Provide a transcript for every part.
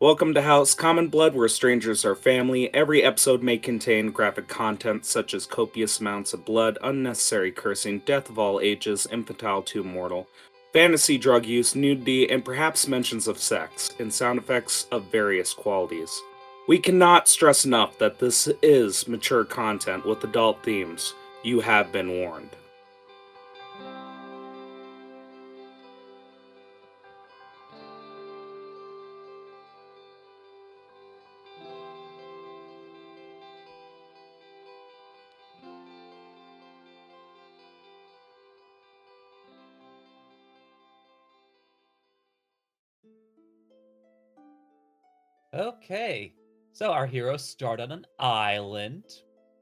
Welcome to House Common Blood, where strangers are family. Every episode may contain graphic content such as copious amounts of blood, unnecessary cursing, death of all ages, infantile to mortal, fantasy drug use, nudity, and perhaps mentions of sex, and sound effects of various qualities. We cannot stress enough that this is mature content with adult themes. You have been warned. Okay, so our heroes start on an island.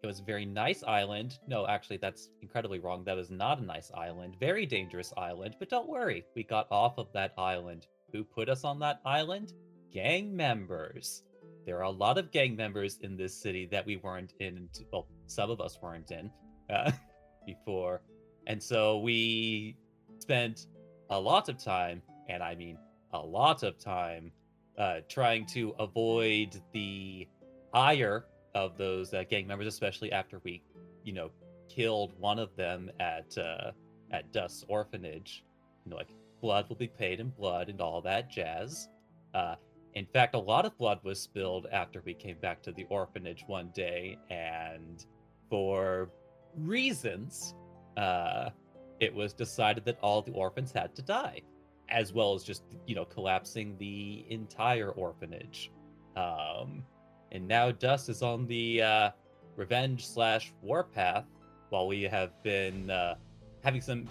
It was a very nice island. No, actually, that's incredibly wrong. That was not a nice island. Very dangerous island. But don't worry, we got off of that island. Who put us on that island? Gang members. There are a lot of gang members in this city that we weren't in. Well, some of us weren't in uh, before. And so we spent a lot of time, and I mean a lot of time, uh, trying to avoid the ire of those uh, gang members, especially after we, you know, killed one of them at uh, at Dust's orphanage. You know, like blood will be paid in blood and all that jazz. Uh, in fact, a lot of blood was spilled after we came back to the orphanage one day, and for reasons, uh, it was decided that all the orphans had to die as well as just you know collapsing the entire orphanage. Um, and now Dust is on the uh, revenge slash warpath, while we have been uh, having some,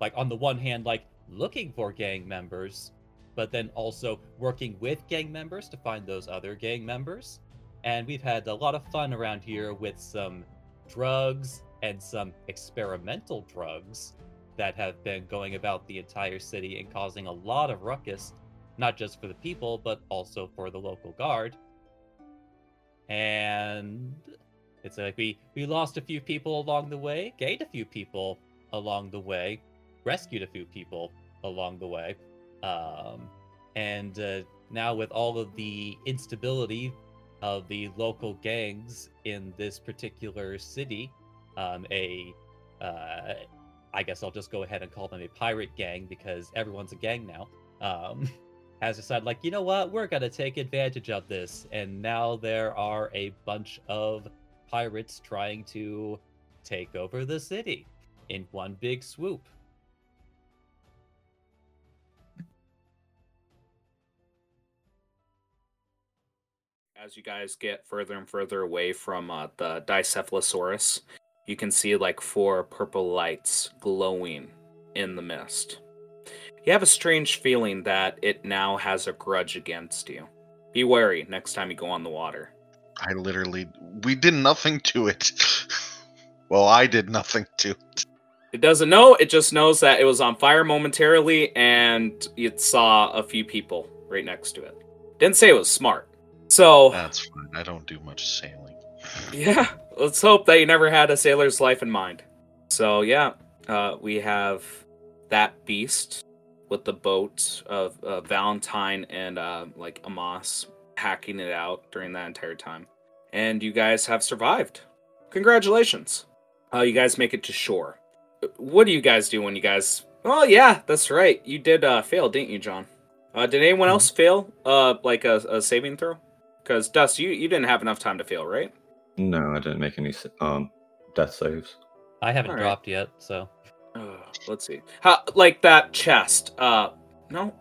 like on the one hand, like looking for gang members, but then also working with gang members to find those other gang members. And we've had a lot of fun around here with some drugs and some experimental drugs that have been going about the entire city and causing a lot of ruckus, not just for the people, but also for the local guard. And it's like we we lost a few people along the way, gained a few people along the way, rescued a few people along the way, um, and uh, now with all of the instability of the local gangs in this particular city, um, a uh, I guess I'll just go ahead and call them a pirate gang because everyone's a gang now. Um, has decided, like, you know what, we're gonna take advantage of this, and now there are a bunch of pirates trying to take over the city in one big swoop. As you guys get further and further away from uh, the Dicephalosaurus, you can see like four purple lights glowing in the mist. You have a strange feeling that it now has a grudge against you. Be wary next time you go on the water. I literally, we did nothing to it. well, I did nothing to it. It doesn't know, it just knows that it was on fire momentarily and it saw a few people right next to it. Didn't say it was smart. So. That's fine. I don't do much sailing. Yeah, let's hope that you never had a sailor's life in mind. So yeah, uh, we have that beast with the boat of uh, Valentine and uh, like Amos hacking it out during that entire time, and you guys have survived. Congratulations! Uh, you guys make it to shore. What do you guys do when you guys? Oh yeah, that's right. You did uh, fail, didn't you, John? Uh, did anyone else fail? Uh, like a, a saving throw? Because Dust, you you didn't have enough time to fail, right? No, I didn't make any um death saves. I haven't All right. dropped yet, so Uh, let's see. How like that chest? Uh, no.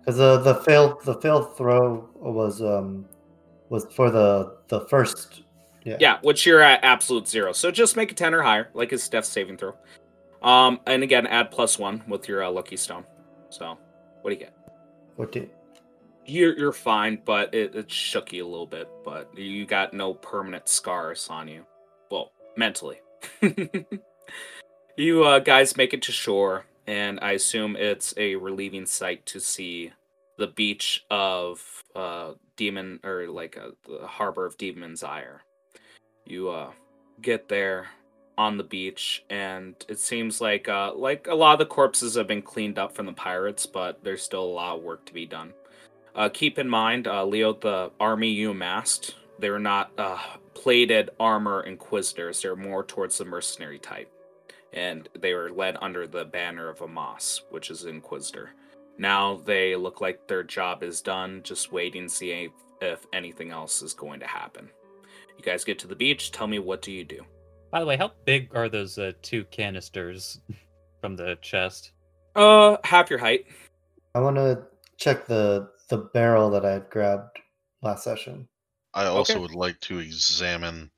Because the the failed the failed throw was um was for the the first yeah Yeah, which you're at absolute zero. So just make a ten or higher, like his death saving throw. Um, and again, add plus one with your uh, lucky stone. So, what do you get? what did You're you're fine, but it, it shook you a little bit. But you got no permanent scars on you. Well, mentally. you uh, guys make it to shore, and I assume it's a relieving sight to see the beach of uh, Demon or like uh, the harbor of Demon's Ire. You uh, get there on the beach, and it seems like uh, like a lot of the corpses have been cleaned up from the pirates, but there's still a lot of work to be done. Uh, keep in mind, uh, Leo, the army you amassed, they're not uh, plated armor inquisitors. They're more towards the mercenary type. And they were led under the banner of Amos, which is an Inquisitor. Now they look like their job is done, just waiting to see if, if anything else is going to happen. You guys get to the beach. Tell me what do you do? By the way, how big are those uh, two canisters from the chest? Uh, half your height. I want to check the the barrel that I had grabbed last session. I also Okay. would like to examine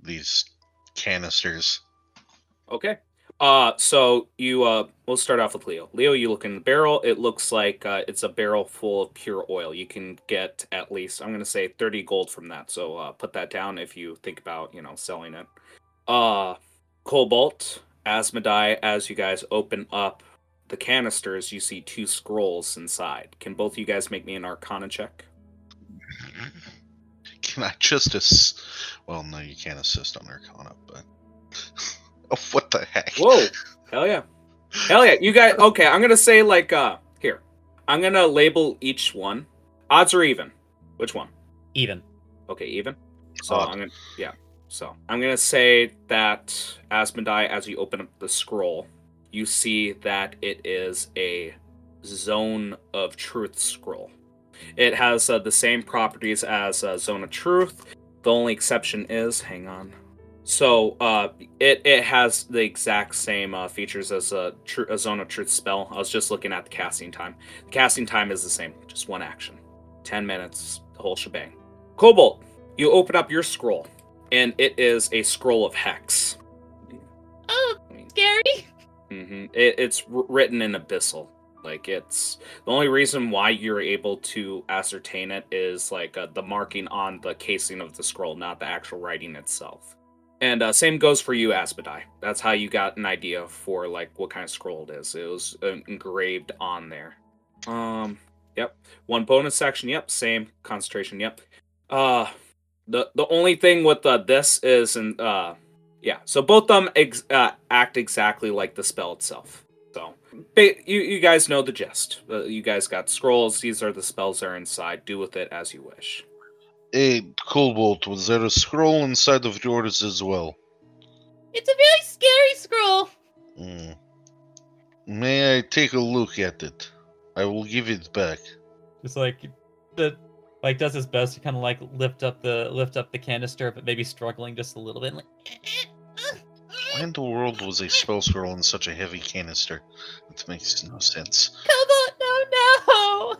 these canisters. Okay. Uh, so you uh, we'll start off with Leo. Leo, you look in the barrel. It looks like uh, it's a barrel full of pure oil. You can get at least I'm gonna say 30 gold from that. So uh, put that down if you think about you know selling it. Uh, Cobalt, Asmodai. As you guys open up the canisters, you see two scrolls inside. Can both of you guys make me an Arcana check? Can I just ass- Well, no, you can't assist on Arcana, but. oh, what the heck? Whoa! Hell yeah! Hell yeah! You guys. Okay, I'm gonna say like uh here. I'm gonna label each one. Odds or even? Which one? Even. Okay, even. So Odd. I'm gonna yeah. So I'm gonna say that Asmodai, as you open up the scroll, you see that it is a Zone of Truth scroll. It has uh, the same properties as uh, Zone of Truth. The only exception is, hang on. So uh, it it has the exact same uh, features as a, tr- a Zone of Truth spell. I was just looking at the casting time. The casting time is the same, just one action, ten minutes, the whole shebang. Cobalt, you open up your scroll, and it is a scroll of hex. Oh, scary. Hmm It, it's written in abyssal. Like it's the only reason why you're able to ascertain it is like uh, the marking on the casing of the scroll, not the actual writing itself. And uh, same goes for you, Asmodai. That's how you got an idea for like what kind of scroll it is. It was engraved on there. Um, yep. One bonus section. Yep. Same concentration. Yep. Uh, the the only thing with uh, this is and uh, yeah. So both of them ex- uh, act exactly like the spell itself. So ba- you you guys know the gist. Uh, you guys got scrolls. These are the spells that are inside. Do with it as you wish. Hey, Cobalt, was there a scroll inside of yours as well? It's a very scary scroll. Hmm. May I take a look at it? I will give it back. Just like the like does his best to kind of like lift up the lift up the canister, but maybe struggling just a little bit. Like, Why in the world was a spell scroll in such a heavy canister? It makes no sense. Cobalt, no, no.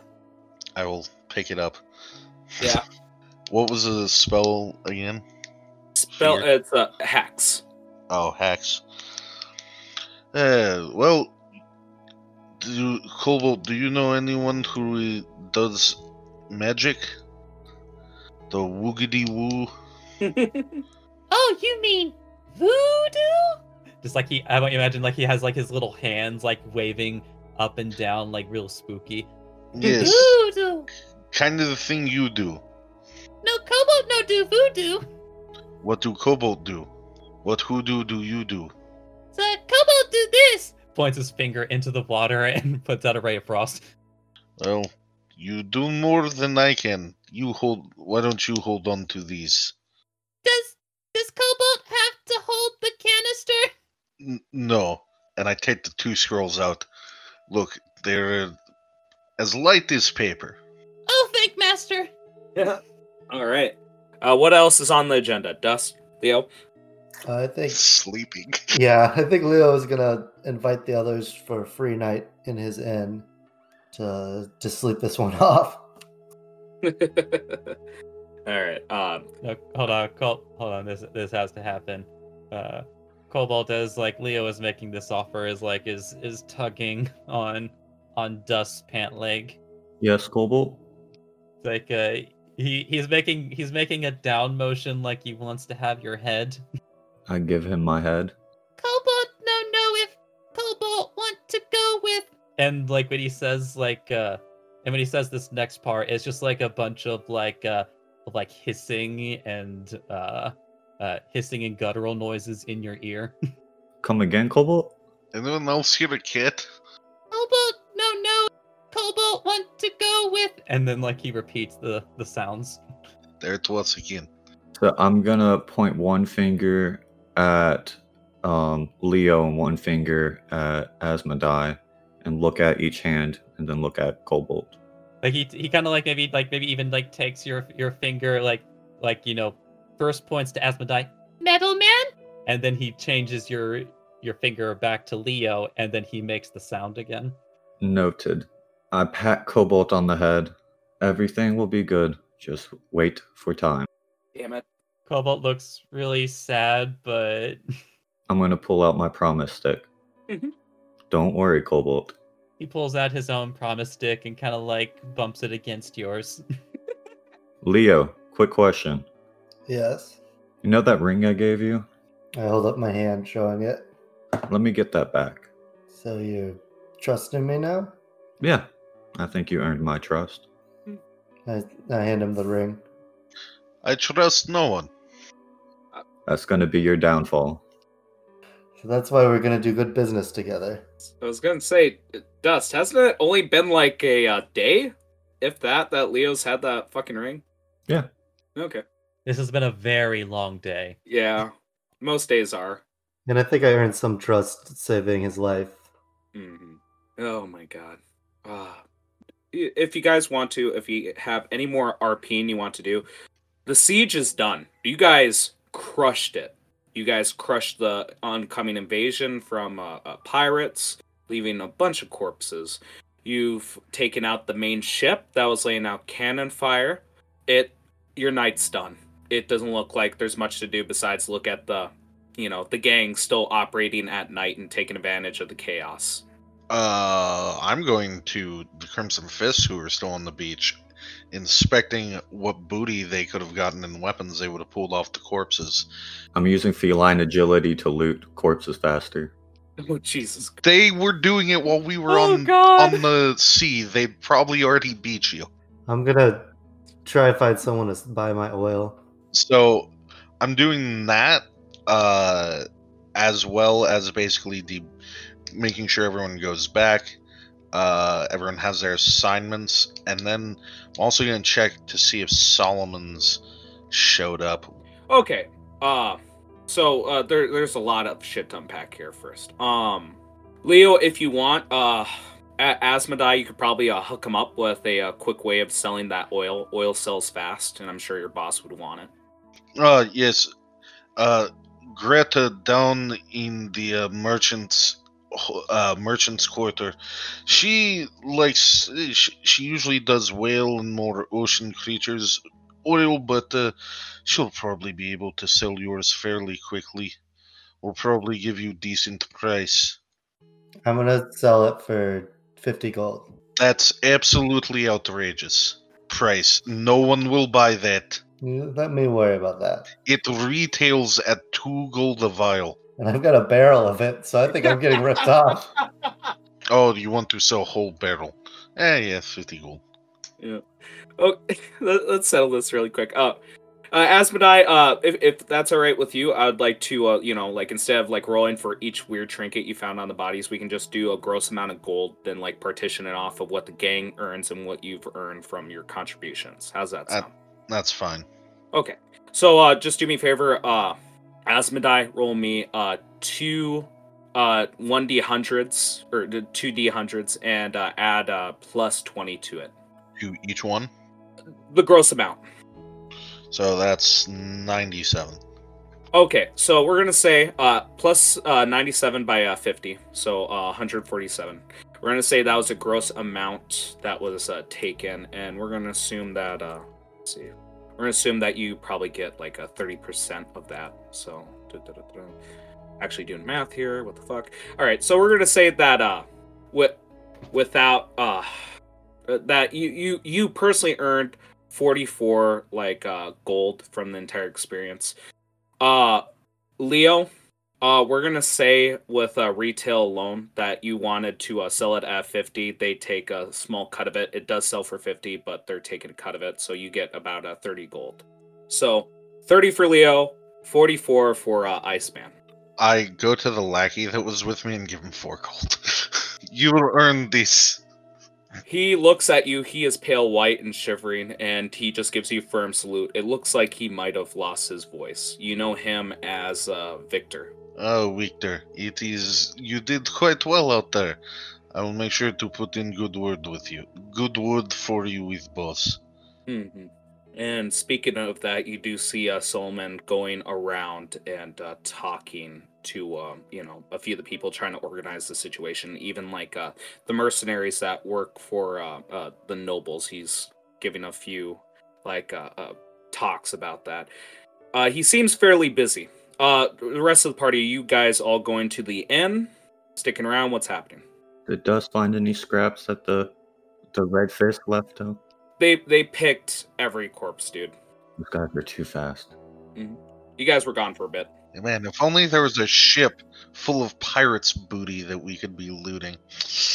I will pick it up. Yeah. What was the spell again? Spell. Fear. It's a hex. Oh, hacks. Uh, well, do you, Cobalt, do you know anyone who uh, does magic? The woogity woo? Oh, you mean voodoo? just like he, I might imagine like he has like his little hands like waving up and down, like real spooky. Yes, Voodoo. kind of the thing you do. No, Cobalt no do voodoo. What do Cobalt do? What hoodoo do you do? So Cobalt do this. Points his finger into the water and puts out a ray of frost. Well, you do more than I can. You hold. Why don't you hold on to these? Does does Cobalt have to hold the canister? N- no. And I take the two scrolls out. Look, they're uh, as light as paper. Oh, thank master. Yeah. All right. Uh, what else is on the agenda? Dust, Leo. I think Sleeping. yeah, I think Leo is gonna invite the others for a free night in his inn to to sleep this one off. All right. Um. No, hold on, Col- hold on. This this has to happen. Uh, Cobalt, as like Leo is making this offer, is like is is tugging on on Dust's pant leg. Yes, Cobalt? Like uh, he he's making he's making a down motion, like he wants to have your head. I give him my head. Cobalt no no if Cobalt want to go with. And like when he says like uh, and when he says this next part, it's just like a bunch of like uh of like hissing and uh uh hissing and guttural noises in your ear. Come again, Cobalt? Anyone else hear a cat? Cobalt no know. Cobalt Cobalt want to go with? And then like he repeats the the sounds. There it was again. So I'm gonna point one finger at um, Leo and one finger at Asmodai, and look at each hand, and then look at Cobalt. Like he he kind of like maybe like maybe even like takes your your finger like like you know first points to Asmodai, Metal Man? and then he changes your your finger back to Leo, and then he makes the sound again. Noted. I pat Cobalt on the head. Everything will be good. Just wait for time. Damn it. Cobalt looks really sad, but I'm gonna pull out my promise stick. Mhm. Don't worry, Cobalt. he pulls out his own promise stick and kind of like bumps it against yours. Leo, quick question. Yes. You know that ring I gave you? I hold up my hand showing it. Let me get that back. So you trusting me now? Yeah, I think you earned my trust. I, I hand him the ring. I trust no one. That's gonna be your downfall. So that's why we're gonna do good business together. I was gonna say, Dust, hasn't it only been like a uh, day, if that, that Leo's had that fucking ring? Yeah. Okay. This has been a very long day. Yeah. Most days are. And I think I earned some trust saving his life. hmm Oh my god. I- If you guys want to, if you have any more RP and you want to do, the siege is done. You guys crushed it. You guys crushed the oncoming invasion from uh, uh, pirates, leaving a bunch of corpses. You've taken out the main ship that was laying out cannon fire. It, your night's done. It doesn't look like there's much to do besides look at the, you know, the gang still operating at night and taking advantage of the chaos. Uh, I'm going to the Crimson Fists, who are still on the beach, inspecting what booty they could have gotten and weapons they would have pulled off the corpses. I'm using feline agility to loot corpses faster. Oh Jesus! They were doing it while we were Oh, on God. on the sea. They'd probably already beat you. I'm gonna try to find someone to buy my oil. So I'm doing that, uh, as well as basically the making sure everyone goes back. Uh, everyone has their assignments, and then I'm also gonna check to see if Solomon's showed up. Okay. Uh so uh there there's a lot of shit to unpack here first. Um Leo, if you want, uh Asmodai, you could probably uh, hook him up with a, uh quick way of selling that oil. Oil sells fast, and I'm sure your boss would want it. Uh, yes. Uh, Greta down in the uh, merchants uh merchants quarter. She likes she, she usually does whale and more ocean creatures. Oil but uh she'll probably be able to sell yours fairly quickly. Will probably give you decent price. I'm gonna sell it for 50 gold. that's absolutely outrageous. Price. No one will buy that You- Let me worry about that. it retails at two gold a vial And I've got a barrel of it, so I think I'm getting ripped off. Oh, you want to sell whole barrel? Eh, yeah, fifty gold. Yeah. Oh, let, us settle this really quick. Uh, uh Asmodai, uh, if, if that's all right with you, I'd like to, uh, you know, like instead of like rolling for each weird trinket you found on the bodies, we can just do a gross amount of gold, then like partition it off of what the gang earns and what you've earned from your contributions. How's that Uh, sound? That's fine. Okay. So uh just do me a favor, uh Asmodai, roll me uh two uh one D hundreds or two D hundreds and uh add uh plus twenty to it. To each one. The gross amount. So that's ninety-seven. Okay, so we're gonna say uh plus uh 97 by uh 50, so uh 147. We're gonna say that was a gross amount that was uh taken, and we're gonna assume that uh let's see. We're gonna assume that you probably get like a 30% of that. So actually doing math here, what the fuck? Alright, so we're gonna say that uh with without uh uh, that you you you personally earned 44 like uh gold from the entire experience. Uh, Leo, uh, we're gonna say with a retail loan that you wanted to uh, sell it at fifty. They take a small cut of it. It does sell for fifty, but they're taking a cut of it, so you get about uh, thirty gold. So thirty for Leo, forty-four for uh, Iceman. I go to the lackey that was with me and give him four gold. you will earn this. He looks at you. He is pale white and shivering, and he just gives you a firm salute. It looks like he might have lost his voice. You know him as uh, Victor. Oh, Victor, it is. You did quite well out there. I will make sure to put in good word with you. Good word for you with boss. hmm And speaking of that, you do see uh, Solomon going around and uh, talking to um, you know a few of the people trying to organize the situation. Even like uh, the mercenaries that work for uh, uh, the nobles, he's giving a few like uh, uh, talks about that. He seems fairly busy. The rest of the party, you guys all going to the inn, sticking around. What's happening? Did Dust find any scraps that the the red fist left out? They they picked every corpse, dude. These guys are too fast. You guys were gone for a bit. Man, if only there was a ship full of pirates' booty that we could be looting.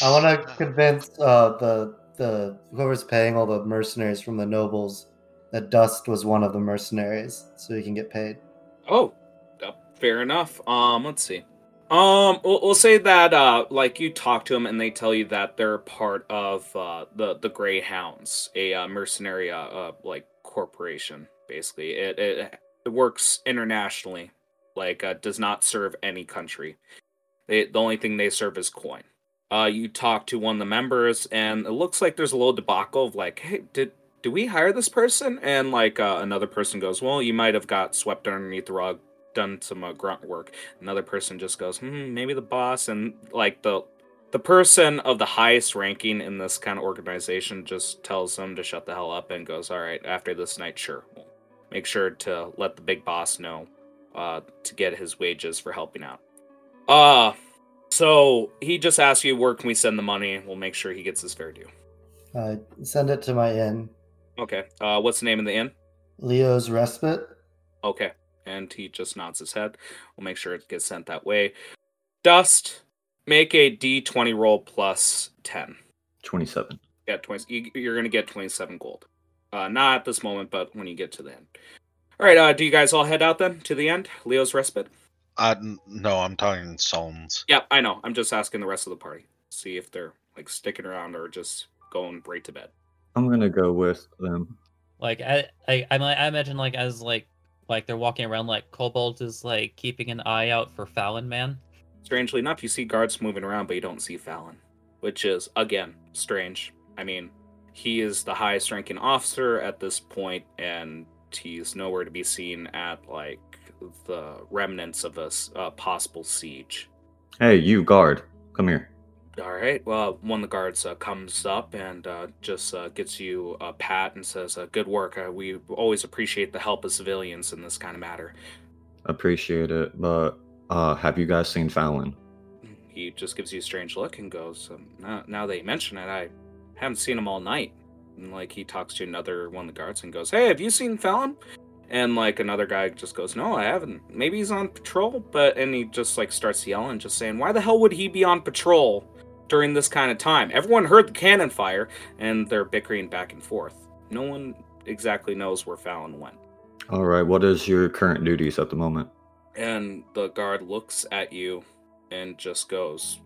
I want to convince uh, the the whoever's paying all the mercenaries from the nobles that Dust was one of the mercenaries, so he can get paid. Oh, uh, fair enough. Um, let's see. Um, we'll, we'll say that uh, like you talk to them and they tell you that they're part of uh, the the Greyhounds, a uh, mercenary uh, uh like corporation. Basically, it it, it works internationally. Like, uh, does not serve any country. They the only thing they serve is coin. Uh, you talk to one of the members, and it looks like there's a little debacle of like, hey, did do we hire this person? And like uh, another person goes, well, you might have got swept underneath the rug, done some uh, grunt work. Another person just goes, hmm, maybe the boss. And like the the person of the highest ranking in this kind of organization just tells them to shut the hell up and goes, all right, after this night, sure, we'll make sure to let the big boss know uh, to get his wages for helping out. Uh so he just asks you, where can we send the money? We'll make sure he gets his fair due. Uh, send it to my inn, Okay. Uh, what's the name of the inn? Leo's Respite. Okay. And he just nods his head. We'll make sure it gets sent that way. Dust, make a d20 roll plus 10. Twenty-seven. Yeah, 20. you- You're going to get 27 gold. Uh, not at this moment, but when you get to the end. All right. Uh, do you guys all head out then to the end? Leo's respite? Uh, no, I'm talking Psalms. Yeah, I know. I'm just asking the rest of the party. See if they're like sticking around or just going right to bed. I'm gonna go with them. Like I, I, I, I imagine like as like like they're walking around like Kobold is like keeping an eye out for Fallon Man. Strangely enough, you see guards moving around, but you don't see Fallon, which is again strange. I mean, he is the highest ranking officer at this point, and he's nowhere to be seen at like the remnants of a, uh, possible siege. Hey, you guard, come here. All right. Well, one of the guards uh, comes up and uh, just uh, gets you a pat and says, uh, "Good work. Uh, we always appreciate the help of civilians in this kind of matter." Appreciate it, but uh, have you guys seen Fallon? He just gives you a strange look and goes, um, now, "Now that you mention it, I haven't seen him all night." And like he talks to another one of the guards and goes, "Hey, have you seen Fallon?" And like another guy just goes, "No, I haven't. Maybe he's on patrol." But and he just like starts yelling, just saying, "Why the hell would he be on patrol during this kind of time?" Everyone heard the cannon fire, and they're bickering back and forth. No one exactly knows where Fallon went. All right, what is your current duties at the moment? And the guard looks at you and just goes,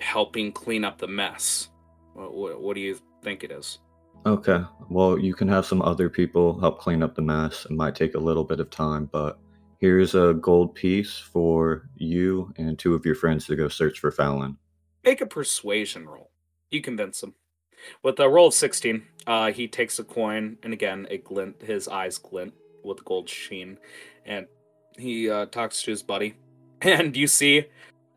"Helping clean up the mess." What, what, what do you think it is? Okay, well, you can have some other people help clean up the mess. It might take a little bit of time, but here's a gold piece for you and two of your friends to go search for Fallon. Make a persuasion roll. You convince him. With a roll of 16, uh, he takes a coin, and again, it glint. His eyes glint with gold sheen, and he uh, talks to his buddy. And you see,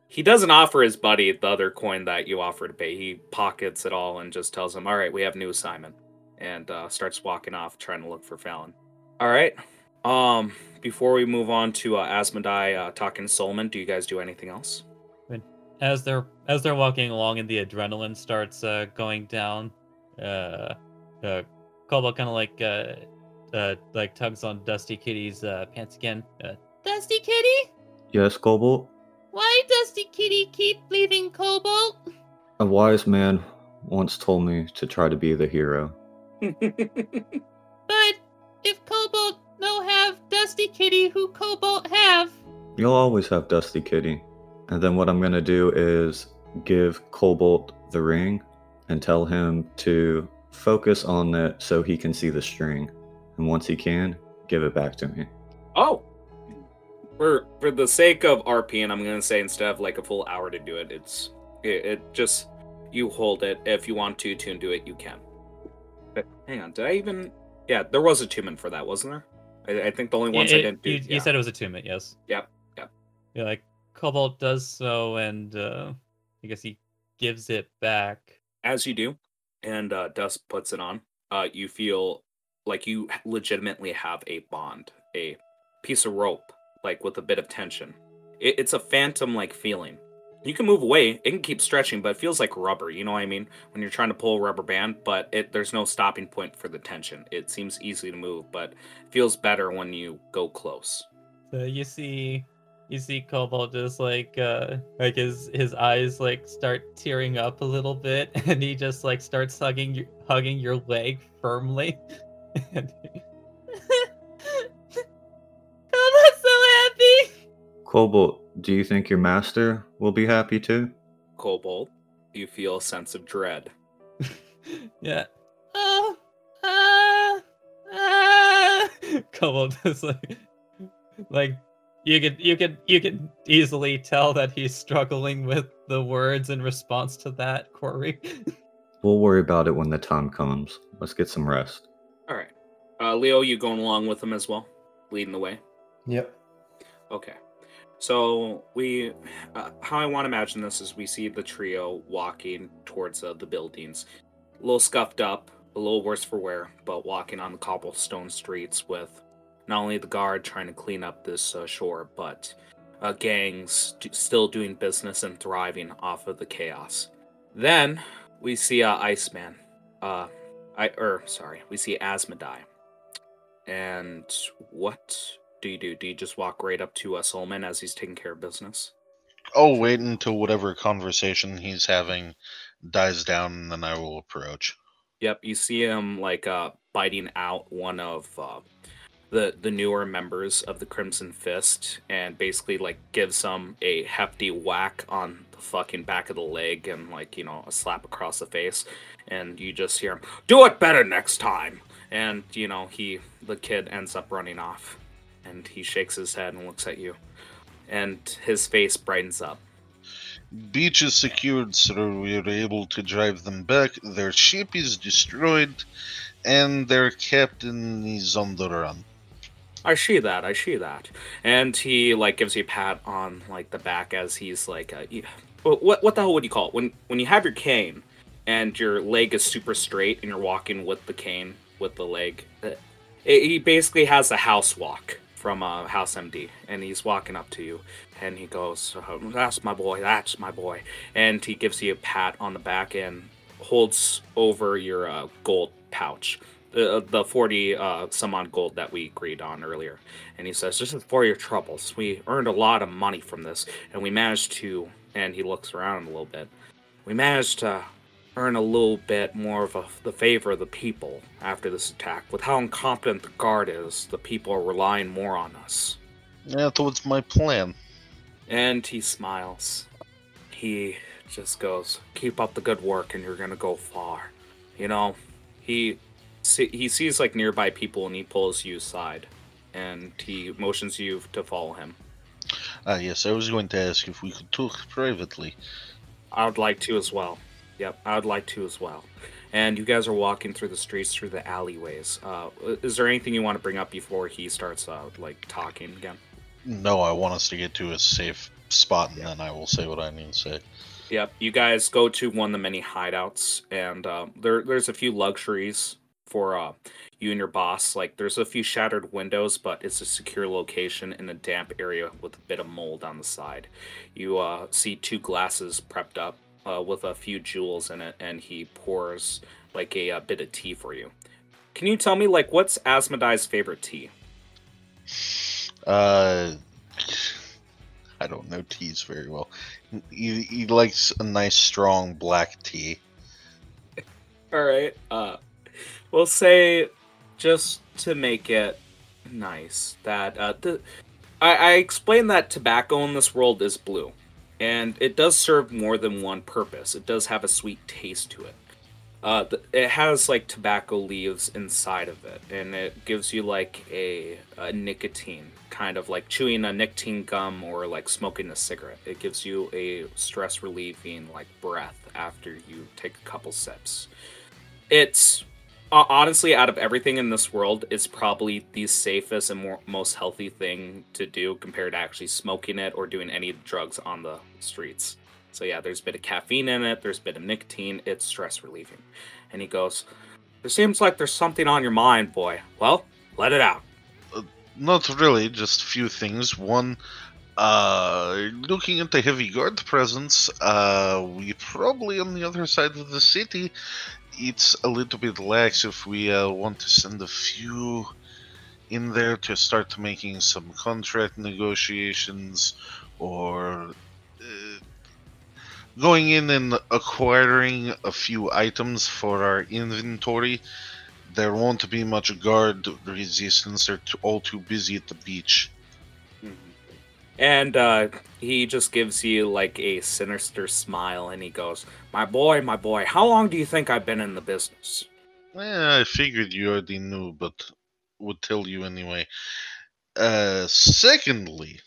he doesn't offer his buddy the other coin that you offer to pay. He pockets it all and just tells him, "All right, we have new assignment," and uh, starts walking off trying to look for Fallon. All right. Um, before we move on to uh, Asmodai uh, talking to Solomon, do you guys do anything else? As they're as they're walking along and the adrenaline starts uh, going down, uh, uh, kind of like uh, uh, like tugs on Dusty Kitty's uh, pants again. Uh, Dusty Kitty? Yes, Cobalt? Why Dusty Kitty keep leaving Cobalt? A wise man once told me to try to be the hero. But if Cobalt no have Dusty Kitty, who Cobalt have? You'll always have Dusty Kitty. And then what I'm gonna do is give Cobalt the ring, and tell him to focus on it so he can see the string. And once he can, give it back to me. Oh, for for the sake of RP, and I'm gonna say instead of like a full hour to do it, it's it, it just you hold it. If you want to tune to it, you can. But hang on, did I even? Yeah, there was a attunement for that, wasn't there? I, I think the only ones I didn't do. you, yeah. you said it was a attunement, yes. Yep, yep. You're like Cobalt does so, and uh, I guess he gives it back. as you do, and uh, Dust puts it on, uh, you feel like you legitimately have a bond, a piece of rope, like with a bit of tension. It, it's a phantom like feeling. You can move away, it can keep stretching, but it feels like rubber. You know what I mean? When you're trying to pull a rubber band, but it, there's no stopping point for the tension. It seems easy to move, but feels better when you go close. So you see, you see Cobalt just like, uh, like his his eyes like start tearing up a little bit, and he just like starts hugging your hugging your leg firmly. and Cobalt's so happy. Cobalt, do you think your master will be happy too? Cobalt, you feel a sense of dread. yeah, Oh, ah, ah. Cobalt is like, like you could you could you could easily tell that he's struggling with the words in response to that, Corey. We'll worry about it when the time comes. Let's get some rest. All right. Uh, Leo, you going along with him as well? Leading the way? Yep. Okay. So we, uh, how I want to imagine this is we see the trio walking towards uh, the buildings, a little scuffed up, a little worse for wear, but walking on the cobblestone streets with not only the guard trying to clean up this uh, shore, but uh, gangs d- still doing business and thriving off of the chaos. Then we see uh, Iceman. Uh, I er sorry, we see Asmodai. And what do you do? Do you just walk right up to uh, Solomon as he's taking care of business? I'll wait until whatever conversation he's having dies down, and then I will approach. Yep, you see him like uh biting out one of uh the the newer members of the Crimson Fist and basically like gives him a hefty whack on the fucking back of the leg and like, you know, a slap across the face and you just hear him, "Do it better next time." And, you know, he the kid ends up running off and he shakes his head and looks at you. And his face brightens up. Beach is secured, so we are able to drive them back. Their ship is destroyed, and their captain is on the run. I see that. I see that. And he like gives you a pat on like the back as he's like, uh, you- what what the hell would you call it when when you have your cane and your leg is super straight and you're walking with the cane with the leg. uh, it- he basically has a house walk from uh, House MD, and he's walking up to you, and he goes, uh, "That's my boy. That's my boy." And he gives you a pat on the back and holds over your uh, gold pouch the the 40 uh some odd gold that we agreed on earlier. And he says this is for your troubles. We earned a lot of money from this and we managed to and he looks around a little bit we managed to earn a little bit more of a, the favor of the people after this attack. With how incompetent the guard is the people are relying more on us. Yeah, that was my plan. and he smiles. He just goes keep up the good work and you're gonna go far. You know he see, he sees like nearby people and he pulls you aside and he motions you to follow him. Ah, yes, I was going to ask if we could talk privately. i would like to as well. Yep i would like to as well. And you guys are walking through the streets through the alleyways. Uh, is there anything you want to bring up before he starts uh, like talking again? No, I want us to get to a safe spot, and then I will say what I need to say. Yep, you guys go to one of the many hideouts, and uh, there there's a few luxuries for uh, you and your boss. Like there's a few shattered windows, but it's a secure location in a damp area with a bit of mold on the side. You uh, see two glasses prepped up uh, with a few jewels in it, and he pours like a, uh bit of tea for you. Can you tell me like what's Asmodai's favorite tea? Uh, I don't know teas very well. He, he likes a nice strong black tea. All right. Uh, we'll say just to make it nice that uh, the I, I explained that tobacco in this world is blue, and it does serve more than one purpose. It does have a sweet taste to it. Uh, it has like tobacco leaves inside of it, and it gives you like a, a nicotine, kind of like chewing a nicotine gum or like smoking a cigarette. It gives you a stress relieving like breath after you take a couple sips. It's honestly out of everything in this world, it's probably the safest and more, most healthy thing to do compared to actually smoking it or doing any drugs on the streets. So yeah, there's a bit of caffeine in it, there's a bit of nicotine, it's stress relieving. And he goes, There seems like there's something on your mind, boy. Well, let it out. Not really, just a few things. One, uh, looking at the heavy guard presence, uh, we probably on the other side of the city. It's a little bit lax if we uh, want to send a few in there to start making some contract negotiations or uh, going in and acquiring a few items for our inventory. There won't be much guard resistance. They're all too busy at the beach. And uh, he just gives you like a sinister smile and he goes, My boy, my boy, how long do you think I've been in the business? I figured you already knew, but would tell you anyway. Uh, secondly,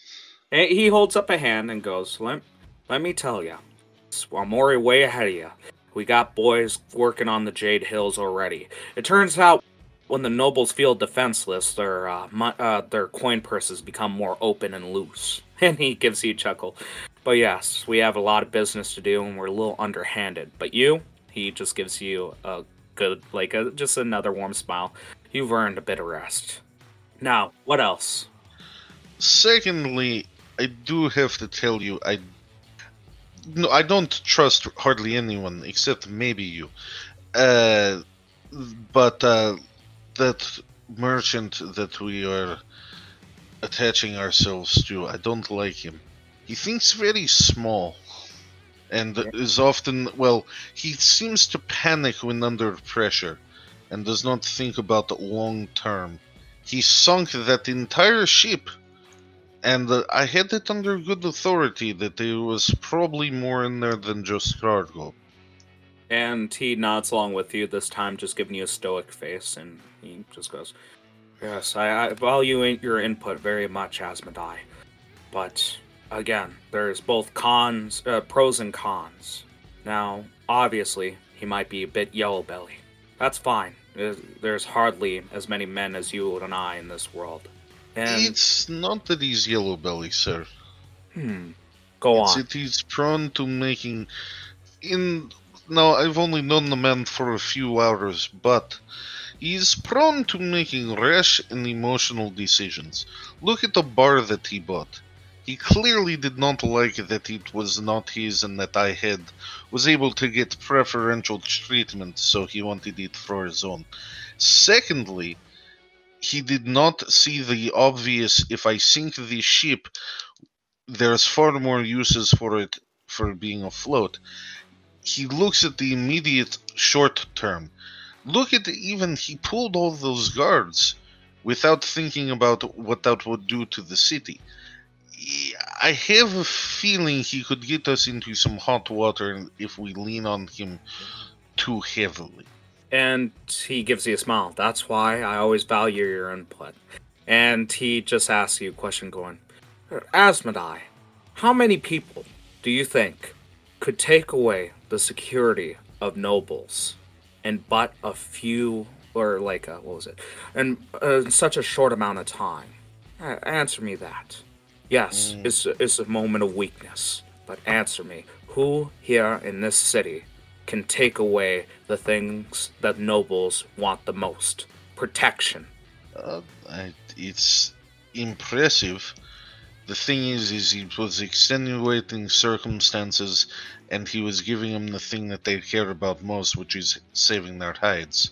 And he holds up a hand and goes, Let, let me tell you, already way ahead of you. We got boys working on the Jade Hills already. It turns out when the nobles feel defenseless, their uh, mo- uh, their coin purses become more open and loose. And he gives you a chuckle. But yes, we have a lot of business to do, and we're a little underhanded. But you, he just gives you a good, like a, just another warm smile. You've earned a bit of rest. Now, what else? secondly, I do have to tell you, I no, I don't trust hardly anyone except maybe you. Uh, but uh, that merchant that we are attaching ourselves to, I don't like him. He thinks very small, and is often well. He seems to panic when under pressure, and does not think about the long term. He sunk that entire ship and uh, I had it under good authority that there was probably more in there than just cargo. And he nods along with you, this time just giving you a stoic face, and he just goes, Yes, I, I value your input very much, Asmodai. But, again, there's both cons, uh, pros and cons. Now, obviously, he might be a bit yellow belly. That's fine. There's- There's hardly as many men as you and I in this world. And, It's not that he's yellow belly, sir. hmm, go It's on. that he's prone to making. In now, I've only known the man for a few hours, but he's prone to making rash and emotional decisions. Look at the bar that he bought. He clearly did not like that it was not his and that I had was able to get preferential treatment, so he wanted it for his own. Secondly, he did not see the obvious if I sink the ship, there's far more uses for it for being afloat. He looks at the immediate short term. Look at even he pulled all those guards without thinking about what that would do to the city. I have a feeling he could get us into some hot water if we lean on him too heavily. And he gives you a smile. That's why I always value your input. And he just asks you a question going, Asmodai, how many people do you think could take away the security of nobles and but a few, or like, a, what was it, in uh, such a short amount of time? Uh, answer me that. Yes, Mm. it's, it's a moment of weakness, but answer me. Who here in this city can take away the things that nobles want the most protection. Uh, it's impressive. The thing is, is it was extenuating circumstances, and he was giving them the thing that they care about most, which is saving their hides.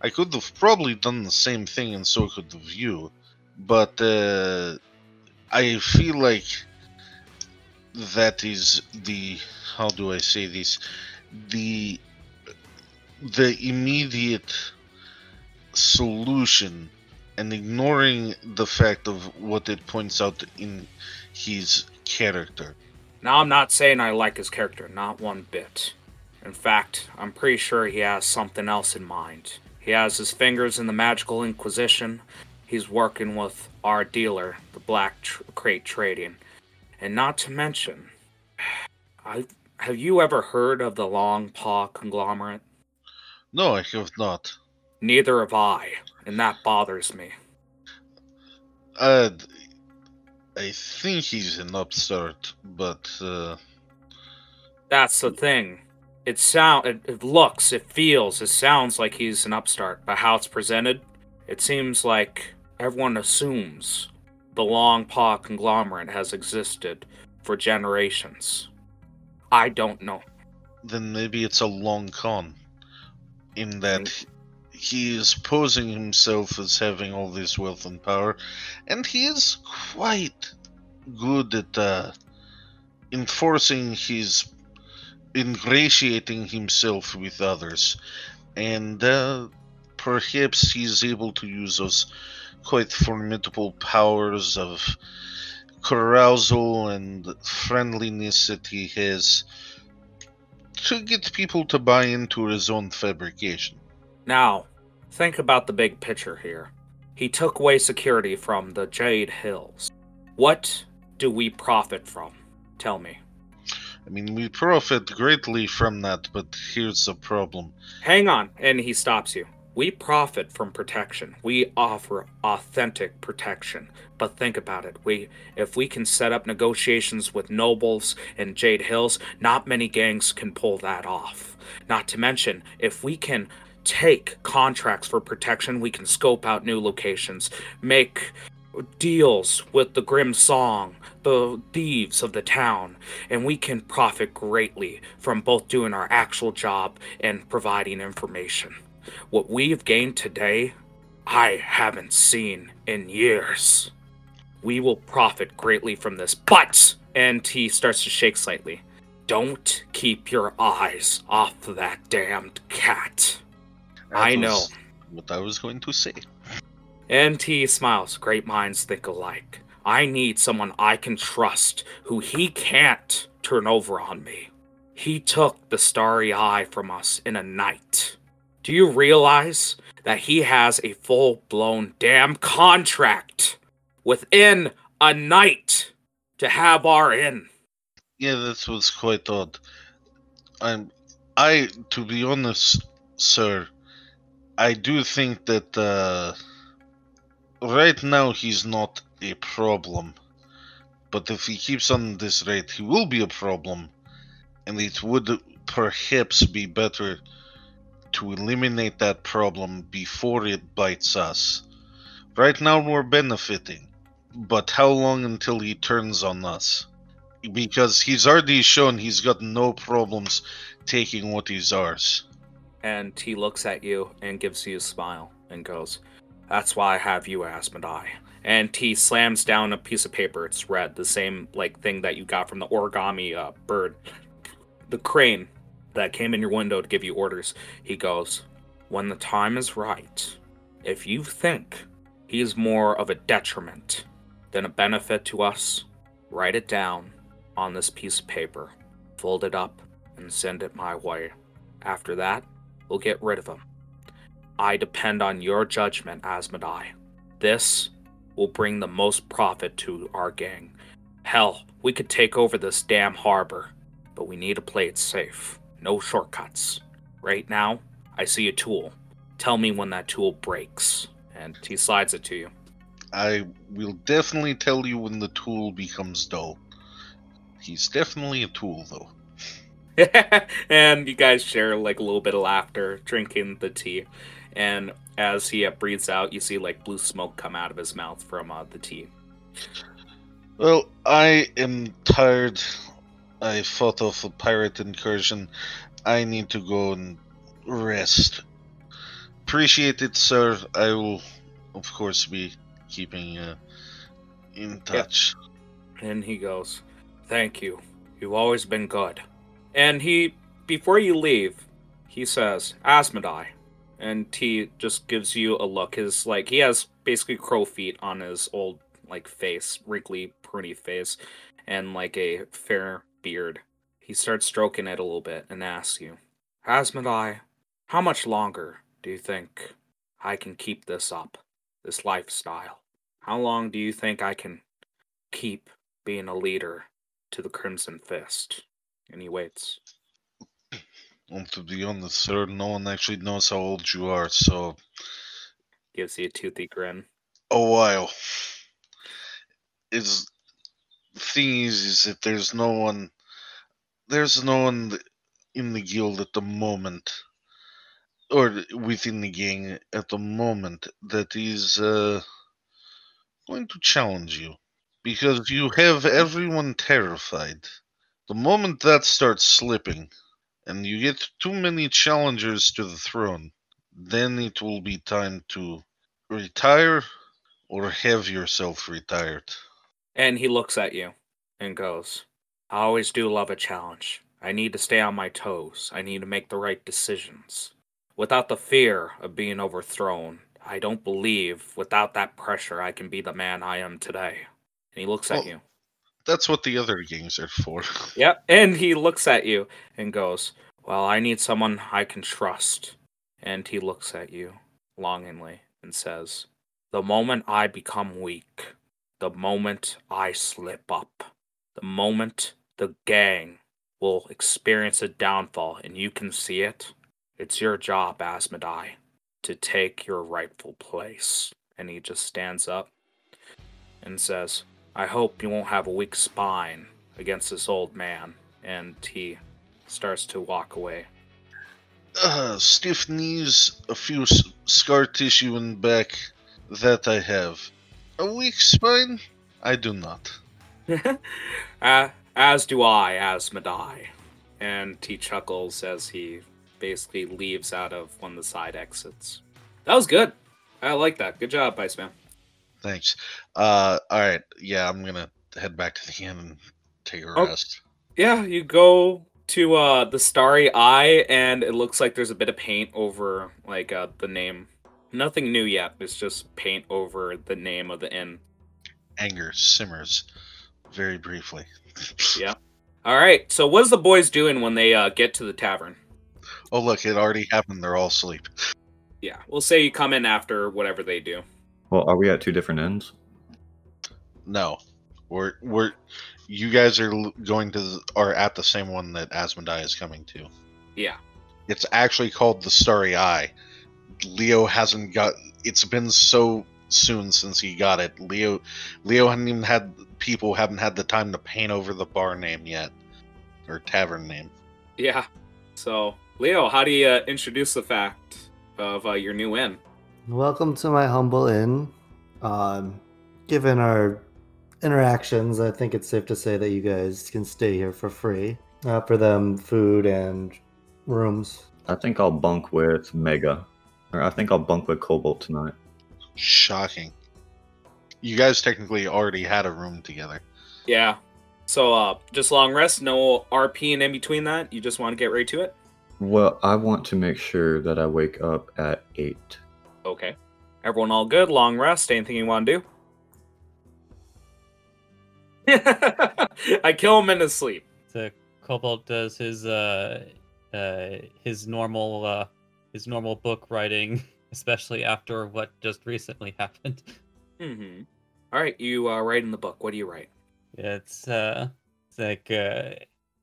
I could have probably done the same thing, and so could you, but uh, I feel like that is the how do I say this the the immediate solution and ignoring the fact of what it points out in his character. Now, I'm not saying I like his character, not one bit. In fact, I'm pretty sure he has something else in mind. He has his fingers in the magical inquisition. He's working with our dealer, the Black Tr- Crate Trading. And not to mention, I have you ever heard of the Long Paw conglomerate? No, I have not. Neither have I, and that bothers me. Uh, I think he's an upstart, but uh, That's the thing. It sound it, it looks, it feels, it sounds like he's an upstart, but how it's presented, it seems like everyone assumes the Long Paw conglomerate has existed for generations. I don't know. then maybe it's a long con. In that he is posing himself as having all this wealth and power, and he is quite good at uh, enforcing his ingratiating himself with others, and uh, perhaps he's able to use those quite formidable powers of carousal and friendliness that he has to get people to buy into his own fabrication. Now, think about the big picture here. He took away security from the Jade Hills. What do we profit from? Tell me. I mean, we profit greatly from that, but here's the problem. Hang on, and he stops you. We profit from protection. We offer authentic protection. But think about it. We if we can set up negotiations with nobles in Jade Hills, not many gangs can pull that off. Not to mention, if we can take contracts for protection, we can scope out new locations, make deals with the Grim Song, the thieves of the town, and we can profit greatly from both doing our actual job and providing information. What we've gained today, I haven't seen in years. We will profit greatly from this, but, and he starts to shake slightly, don't keep your eyes off that damned cat. That I know. What I was going to say. And he smiles. Great minds think alike. I need someone I can trust who he can't turn over on me. He took the starry eye from us in a night. Do you realize that he has a full blown damn contract within a night to have our in? Yeah, that was quite odd. I'm, I, to be honest, sir, I do think that uh, right now he's not a problem. But if he keeps on this rate, he will be a problem, and it would perhaps be better to eliminate that problem before it bites us. Right now we're benefiting, but how long until he turns on us? Because he's already shown he's got no problems taking what is ours. And he looks at you and gives you a smile and goes, That's why I have you, Asmodai. And he slams down a piece of paper. It's red, the same like thing that you got from the origami uh, bird, the crane that came in your window to give you orders. He goes, When the time is right, if you think he's more of a detriment than a benefit to us, write it down on this piece of paper, fold it up, and send it my way. After that, we'll get rid of him. I depend on your judgment, Asmodai. This will bring the most profit to our gang. Hell, we could take over this damn harbor, but we need to play it safe. No shortcuts. Right now, I see a tool. Tell me when that tool breaks. And he slides it to you. I will definitely tell you when the tool becomes dull. He's definitely a tool, though. and you guys share like a little bit of laughter drinking the tea. And as he uh, breathes out, you see like blue smoke come out of his mouth from uh, the tea. Well, I am tired. I fought off a pirate incursion. I need to go and rest. Appreciate it, sir. I will, of course, be keeping uh, in touch. And he goes, Thank you. You've always been good. And he, before you leave, he says, Asmodai. And he just gives you a look. His, like, he has basically crow feet on his old, like, face, wrinkly, pruny face, and, like, a fair beard. He starts stroking it a little bit and asks you, Asmodai, how much longer do you think I can keep this up, this lifestyle? How long do you think I can keep being a leader to the Crimson Fist? And he waits. Well, to be honest, sir, no one actually knows how old you are, so Gives you a toothy grin. a while. Is the thing is, is that there's no one, there's no one in the guild at the moment, or within the gang at the moment that is uh, going to challenge you, because you have everyone terrified. The moment that starts slipping, and you get too many challengers to the throne, then it will be time to retire or have yourself retired. And he looks at you and goes, I always do love a challenge. I need to stay on my toes. I need to make the right decisions. Without the fear of being overthrown, I don't believe without that pressure I can be the man I am today. And he looks at you. That's what the other games are for. Yep. And he looks at you and goes, Well, I need someone I can trust. And he looks at you longingly and says, The moment I become weak, the moment I slip up, the moment the gang will experience a downfall and you can see it, it's your job, Asmodai, to take your rightful place. And he just stands up and says, I hope you won't have a weak spine against this old man. And he starts to walk away. Uh, stiff knees, a few s- scar tissue in back. That I have. A weak spine? I do not. uh, as do I, Asmodai. And he chuckles as he basically leaves out of one of the side exits. That was good. I like that. Good job, Iceman. Thanks. Uh, alright. Yeah, I'm gonna head back to the inn and take a Oh. rest. Yeah, you go to uh the starry eye and it looks like there's a bit of paint over like uh the name. Nothing new yet. It's just paint over the name of the inn. Anger simmers very briefly. Yeah. All right. So what's the boys doing when they uh, get to the tavern? Oh, look, it already happened. They're all asleep. Yeah, we'll say you come in after whatever they do. Well, are we at two different ends? No. We're, we're, you guys are going to, the- are at the same one that Asmodai is coming to. Yeah. It's actually called the Starry Eye. Leo hasn't got. It's been so soon since he got it. Leo, Leo hadn't even had people haven't had the time to paint over the bar name yet, or tavern name. Yeah. So, Leo, how do you uh, introduce the fact of uh, your new inn? Welcome to my humble inn. Um, given our interactions, I think it's safe to say that you guys can stay here for free. Uh, for them, food and rooms. I think I'll bunk with Mega. Or I think I'll bunk with Cobalt tonight. Shocking. You guys technically already had a room together. Yeah. So, uh, just long rest, no RP and in between that. You just want to get right to it. Well, I want to make sure that I wake up at 8. Okay. Everyone all good? Long rest? Anything you want to do? I kill him in his sleep. So Cobalt does his uh uh his normal uh his normal book writing, especially after what just recently happened. Mm-hmm. All right, you uh, write in the book. What do you write? It's uh it's like uh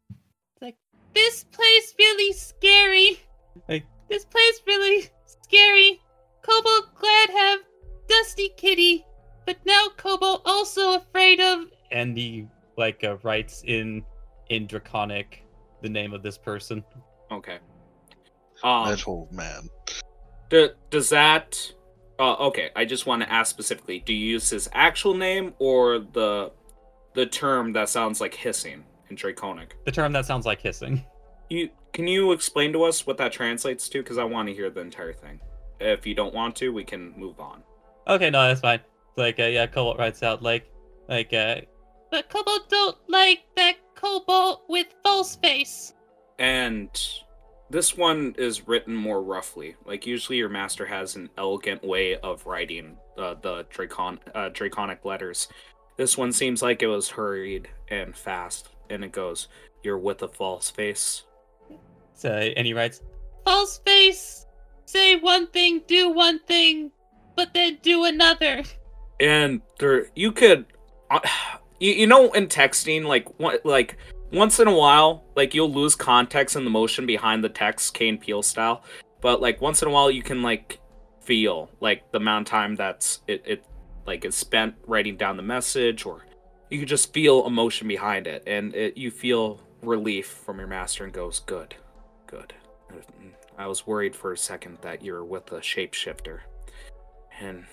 it's like This place really scary. Like- this place really scary. Cobalt glad have Dusty Kitty, but now Cobalt also afraid of. and he like uh, writes in in draconic the name of this person. Okay. Um, that old man. do, does that? Uh, okay, I just want to ask specifically: Do you use his actual name or the the term that sounds like hissing in Draconic? The term that sounds like hissing. You can you explain to us what that translates to? Because I want to hear the entire thing. If you don't want to, we can move on. Okay, no, that's fine. It's like uh, yeah, Cobalt writes out like like uh But Cobalt don't like that Cobalt with false face. And this one is written more roughly. Like usually, your master has an elegant way of writing uh, the Dracon uh, Draconic letters. This one seems like it was hurried and fast, and it goes, "You're with a false face." So, and he writes, False face. Say one thing, do one thing, but then do another. and there you could uh, you, you know in texting like what like once in a while like you'll lose context and the motion behind the text Key & Peele style. But like once in a while you can like feel like the amount of time that's it, it like is spent writing down the message or you can just feel emotion behind it. And it, you feel relief from your master and goes good. Good i was worried for a second that you were with a shapeshifter. And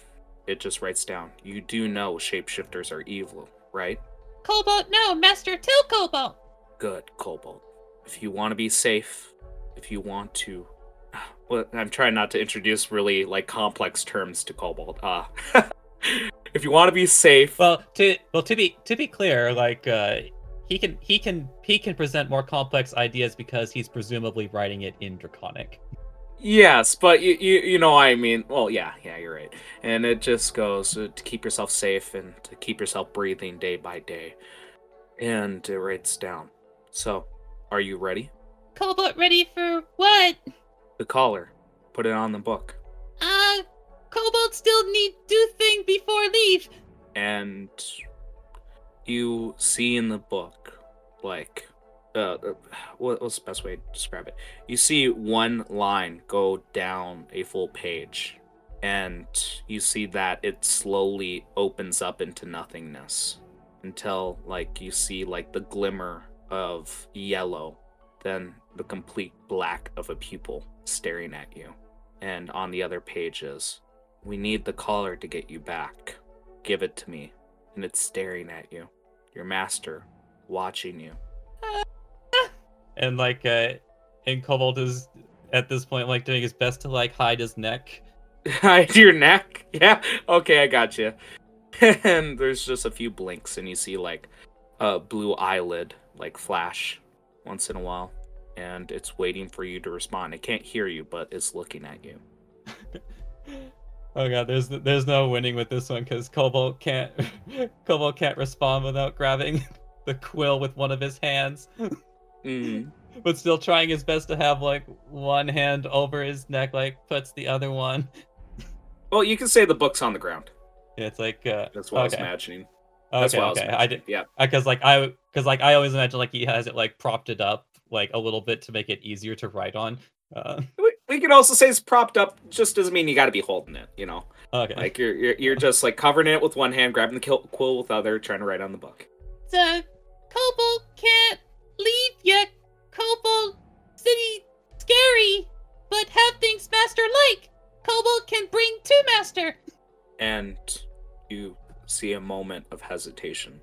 it just writes down you do know shapeshifters are evil right? Cobalt, no, Master, tell Cobalt. good cobalt. If you want to be safe if you want to well i'm trying not to introduce really like complex terms to cobalt uh if you want to be safe well, to well to be to be clear, like uh, he can he can he can present more complex ideas because he's presumably writing it in Draconic. Yes, but you, you you know I mean. Well, yeah, yeah, you're right. And it just goes uh, to keep yourself safe and to keep yourself breathing day by day. And it writes down. So, are you ready? Cobalt, ready for what? The collar. Put it on the book. Uh, Cobalt still need do thing before leave. And you see in the book, like, uh, uh, what's the best way to describe it? You see one line go down a full page, and you see that it slowly opens up into nothingness until, like, you see like the glimmer of yellow, then the complete black of a pupil staring at you. And on the other pages, we need the collar to get you back. Give it to me. And it's staring at you. Your master, watching you. And like uh, and Cobalt is at this point like doing his best to like hide his neck. Hide your neck? Yeah? Okay, I got you. and there's just a few blinks, and you see like a blue eyelid like flash once in a while. And it's waiting for you to respond. It can't hear you, but it's looking at you. Oh god, there's there's no winning with this one because Cobalt can't Cobalt can't respond without grabbing the quill with one of his hands, Mm. but still trying his best to have like one hand over his neck, like puts the other one. Well, you can say the book's on the ground. Yeah, It's like uh, That's what I was Okay. imagining. That's okay, what I was okay. I did Yeah. because like I because like I always imagine like he has it like propped it up like a little bit to make it easier to write on. Uh, We, we can also say it's propped up. Just doesn't mean you got to be holding it. You know, okay. like you're, you're you're just like covering it with one hand, grabbing the quill with the other, trying to write on the book. So, Cobalt can't leave yet. Cobalt City scary, but have things Master like. Cobalt can bring to Master. and you see a moment of hesitation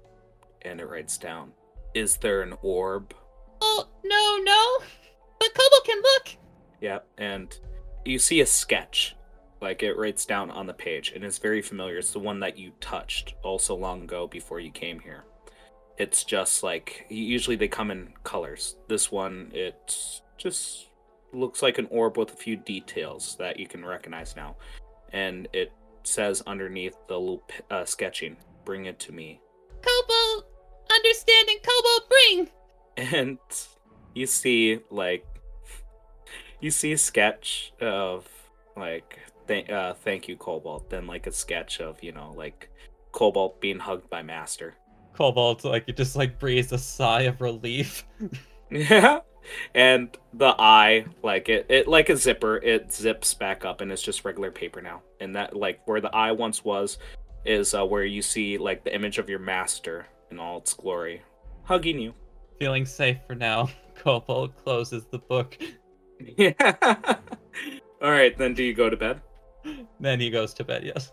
and it writes down is there an orb Oh, no, no. But Cobalt can look. Yeah and you see a sketch like it writes down on the page and it's very familiar. It's the one that you touched also long ago before you came here. It's just like usually they come in colors. This one it just looks like an orb with a few details that you can recognize now. And it says underneath the little uh, sketching bring it to me. Cobalt! Understand and Cobalt bring. and you see like you see a sketch of like th- uh, thank you cobalt then like a sketch of you know like cobalt being hugged by master Cobalt like it just like breathes a sigh of relief. yeah and the eye like it, it like a zipper it zips back up and it's just regular paper now and that like where the eye once was is uh, where you see like the image of your master in all its glory hugging you Feeling safe for now, Cobalt closes the book. Yeah all right then do you go to bed Then he goes to bed. Yes.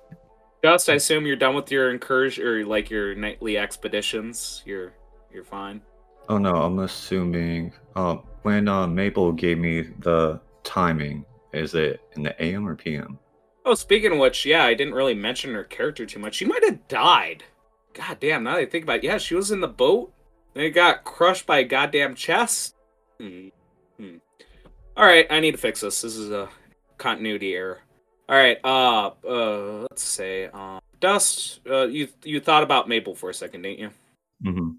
Just, I assume you're done with your incursion or like your nightly expeditions. You're you're fine. Oh no, I'm assuming. Um, when uh, Mabel gave me the timing, is it in the AM or PM? Oh, speaking of which, yeah, I didn't really mention her character too much. She might have died. God damn, now that I think about it, yeah, she was in the boat. Then it got crushed by a goddamn chest. Hmm. All right, I need to fix this. This is a continuity error. All right, uh, uh, let's say, uh, Dust, uh, you you thought about Mabel for a second, didn't you? Mm-hmm.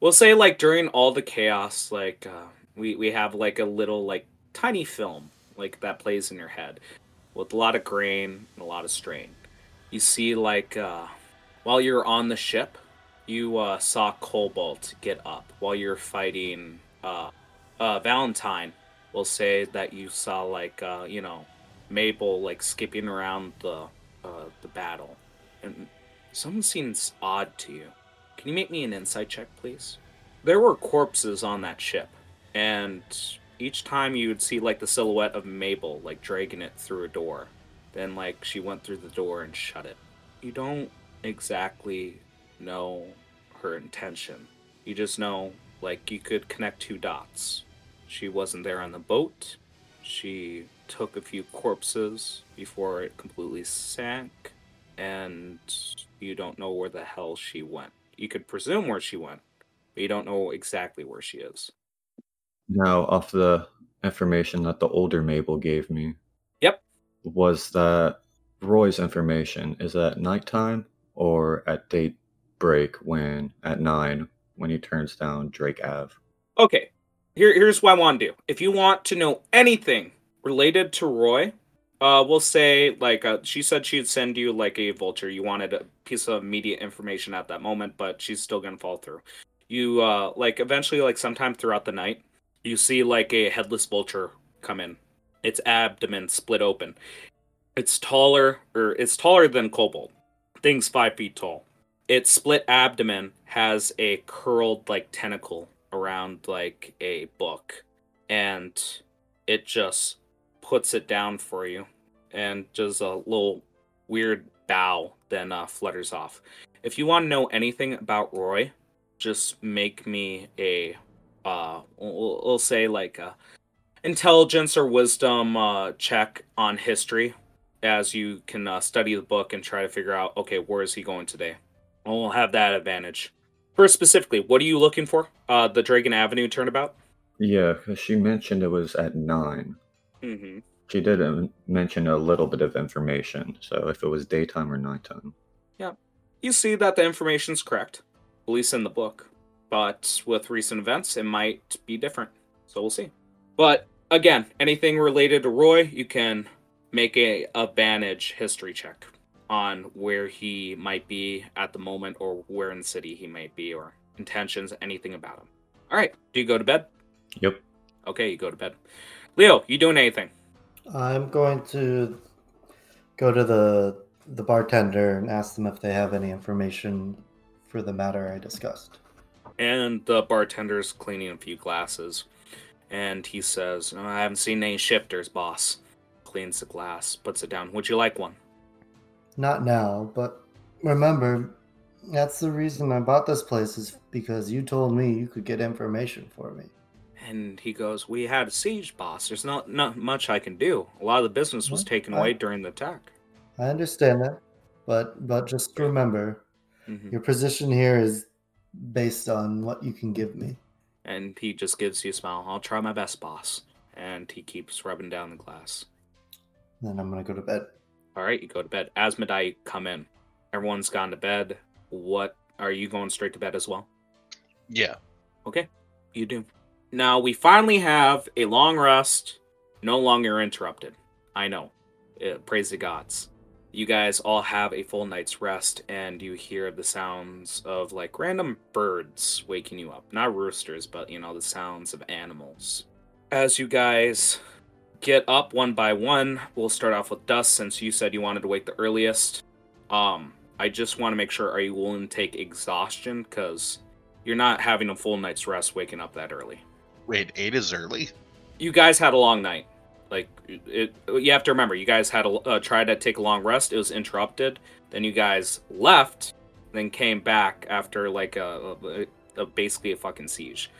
we'll say like during all the chaos like uh, we we have like a little like tiny film like that plays in your head with a lot of grain and a lot of strain. You see like uh, while you're on the ship, you uh, saw Cobalt get up while you're fighting uh, uh, Valentine. Will say that you saw like uh, you know Mabel like skipping around the uh, the battle, and something seems odd to you. Can you make me an insight check, please? There were corpses on that ship, and each time you would see like the silhouette of Mabel like dragging it through a door. Then like she went through the door and shut it. You don't exactly know her intention. You just know like you could connect two dots. She wasn't there on the boat. She took a few corpses before it completely sank and you don't know where the hell she went. You could presume where she went, but you don't know exactly where she is. Now, off the information that the older Mabel gave me, Yep. was that Roy's information is at nighttime or at daybreak when at nine when he turns down Drake Ave. Okay, here, here's what I want to do. If you want to know anything related to Roy, uh, we'll say like uh, she said she'd send you like a vulture. You wanted a piece of immediate information at that moment, but she's still gonna fall through. You uh, like eventually like sometime throughout the night, you see like a headless vulture come in. Its abdomen split open. It's taller, or it's taller than Cobalt. Thing's five feet tall. Its split abdomen has a curled like tentacle around like a book, and it just puts it down for you, and does a little weird bow, then uh, flutters off. If you want to know anything about Roy, just make me a uh we'll, say like a intelligence or wisdom uh check on history as you can uh, study the book and try to figure out okay where is he going today we'll have that advantage first specifically what are you looking for uh the dragon avenue turnabout Yeah, 'cause she mentioned it was at nine. mm-hmm. She did um, mention a little bit of information, so if it was daytime or nighttime. Yeah. You see that the information's correct at least in the book but with recent events it might be different so we'll see but again anything related to roy you can make a advantage history check on where he might be at the moment or where in the city he might be or intentions anything about him. All right do you go to bed? Yep. okay you go to bed. Leo you doing anything? I'm going to go to the the bartender and ask them if they have any information for the matter I discussed. and the bartender's cleaning a few glasses. And he says i haven't seen any shifters boss. Cleans the glass puts it down. Would you like one Not now, but remember, that's the reason I bought this place is because you told me you could get information for me. and he goes we had a siege boss there's not not much i can do a lot of the business was taken I- away during the attack I understand that, but but just remember, Mhm. your position here is based on what you can give me. and he just gives you a smile i'll try my best boss and he keeps rubbing down the glass Then I'm gonna go to bed. All right you go to bed asmodai come in everyone's gone to bed what are you going straight to bed as well Yeah. Okay, you do. Now we finally have a long rest, no longer interrupted. I know. Uh, praise the gods. You guys all have a full night's rest, and you hear the sounds of like random birds waking you up. Not roosters, but you know, the sounds of animals. As you guys get up one by one, we'll start off with Dust since you said you wanted to wake the earliest. Um, I just want to make sure are you willing to take exhaustion? Because you're not having a full night's rest waking up that early. Wait, eight is early. You guys had a long night. Like it, you have to remember, you guys had a uh, tried to take a long rest. It was interrupted. Then you guys left, then came back after like a, a, a basically a fucking siege.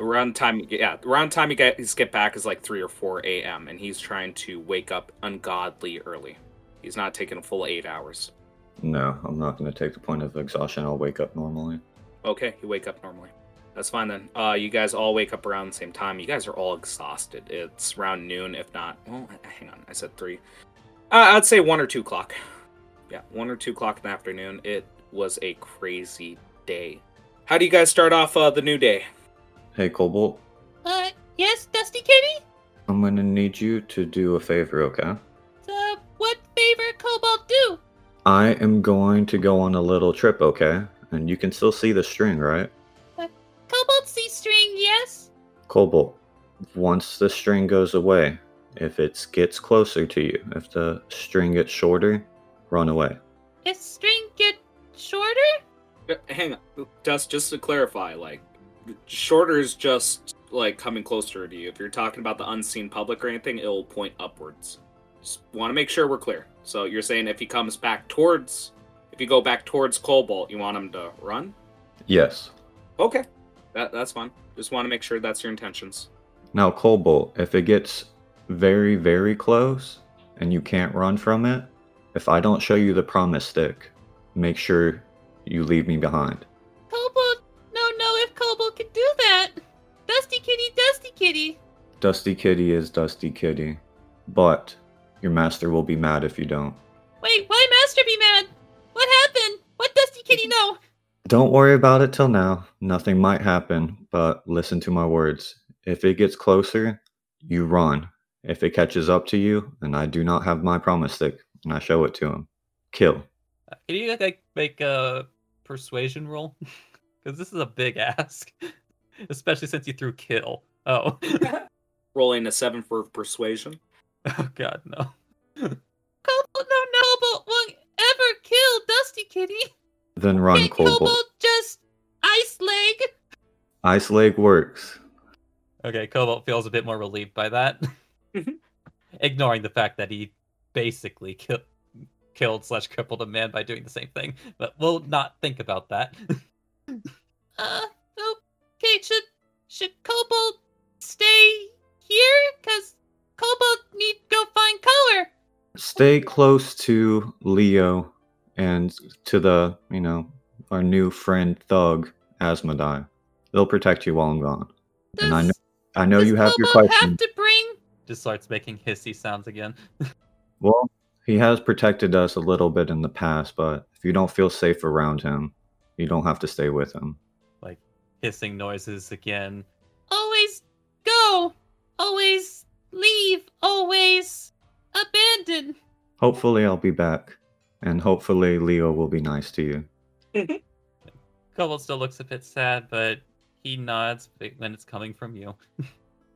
Around time, yeah, around time you guys get back is like three or four a.m. and he's trying to wake up ungodly early. He's not taking a full eight hours. No, I'm not going to take the point of exhaustion. I'll wake up normally. Okay, you wake up normally. That's fine then. Uh, you guys all wake up around the same time. You guys are all exhausted. It's around noon, if not. Well, hang on. I said three. Uh, I'd say one or two o'clock. Yeah, one or two o'clock in the afternoon. It was a crazy day. How do you guys start off uh, the new day? Hey, Cobalt, Uh, yes, Dusty Kitty? I'm gonna need you to do a favor, okay? So, what favor Cobalt do? I am going to go on a little trip, okay? And you can still see the string, right? Cobalt see string, yes? Cobalt, once the string goes away, if it gets closer to you, if the string gets shorter, run away. If string get shorter? Uh, Hang on, Dust. Just to clarify, like, shorter is just like coming closer to you. If you're talking about the unseen public or anything, it'll point upwards. Just want to make sure we're clear. So you're saying if he comes back towards, if you go back towards Cobalt, you want him to run? Yes. Okay, that that's fine. Just want to make sure that's your intentions. Now, Cobalt, if it gets very, very close and you can't run from it, if I don't show you the promise stick, make sure you leave me behind. Cobalt no know if Cobalt can do that. Dusty kitty, dusty kitty. Dusty Kitty is Dusty Kitty, but your master will be mad if you don't. Wait, why Master be mad? What happened? What dusty kitty know? Don't worry about it till now. Nothing might happen, but listen to my words. If it gets closer, you run. If it catches up to you, and I do not have my promise stick, and I show it to him, kill. Uh, Can you like make a persuasion roll? Because this is a big ask, especially since you threw kill. Oh, Rolling a seven for persuasion. oh God, no. Cobalt no know Cobalt won't ever kill Dusty Kitty. Then run, Can't Cobalt. Cobalt just ice leg? Ice leg works. Okay, Cobalt feels a bit more relieved by that, mm-hmm. ignoring the fact that he basically killed killed slash crippled a man by doing the same thing. But we'll not think about that. Uh, okay, should should Cobalt stay here? Cause Cobalt need go find color. Stay close to Leo and to the, you know, our new friend Thug, Asmodai. They'll protect you while I'm gone. Does, And I know, I know you have your Cobalt question. have to bring? Just starts making hissy sounds again. Well, he has protected us a little bit in the past, but if you don't feel safe around him, you don't have to stay with him. like hissing noises again. Always go. Always leave. Always abandon. Hopefully, I'll be back, and hopefully, Leo will be nice to you. Cobalt still looks a bit sad, but he nods when it's coming from you.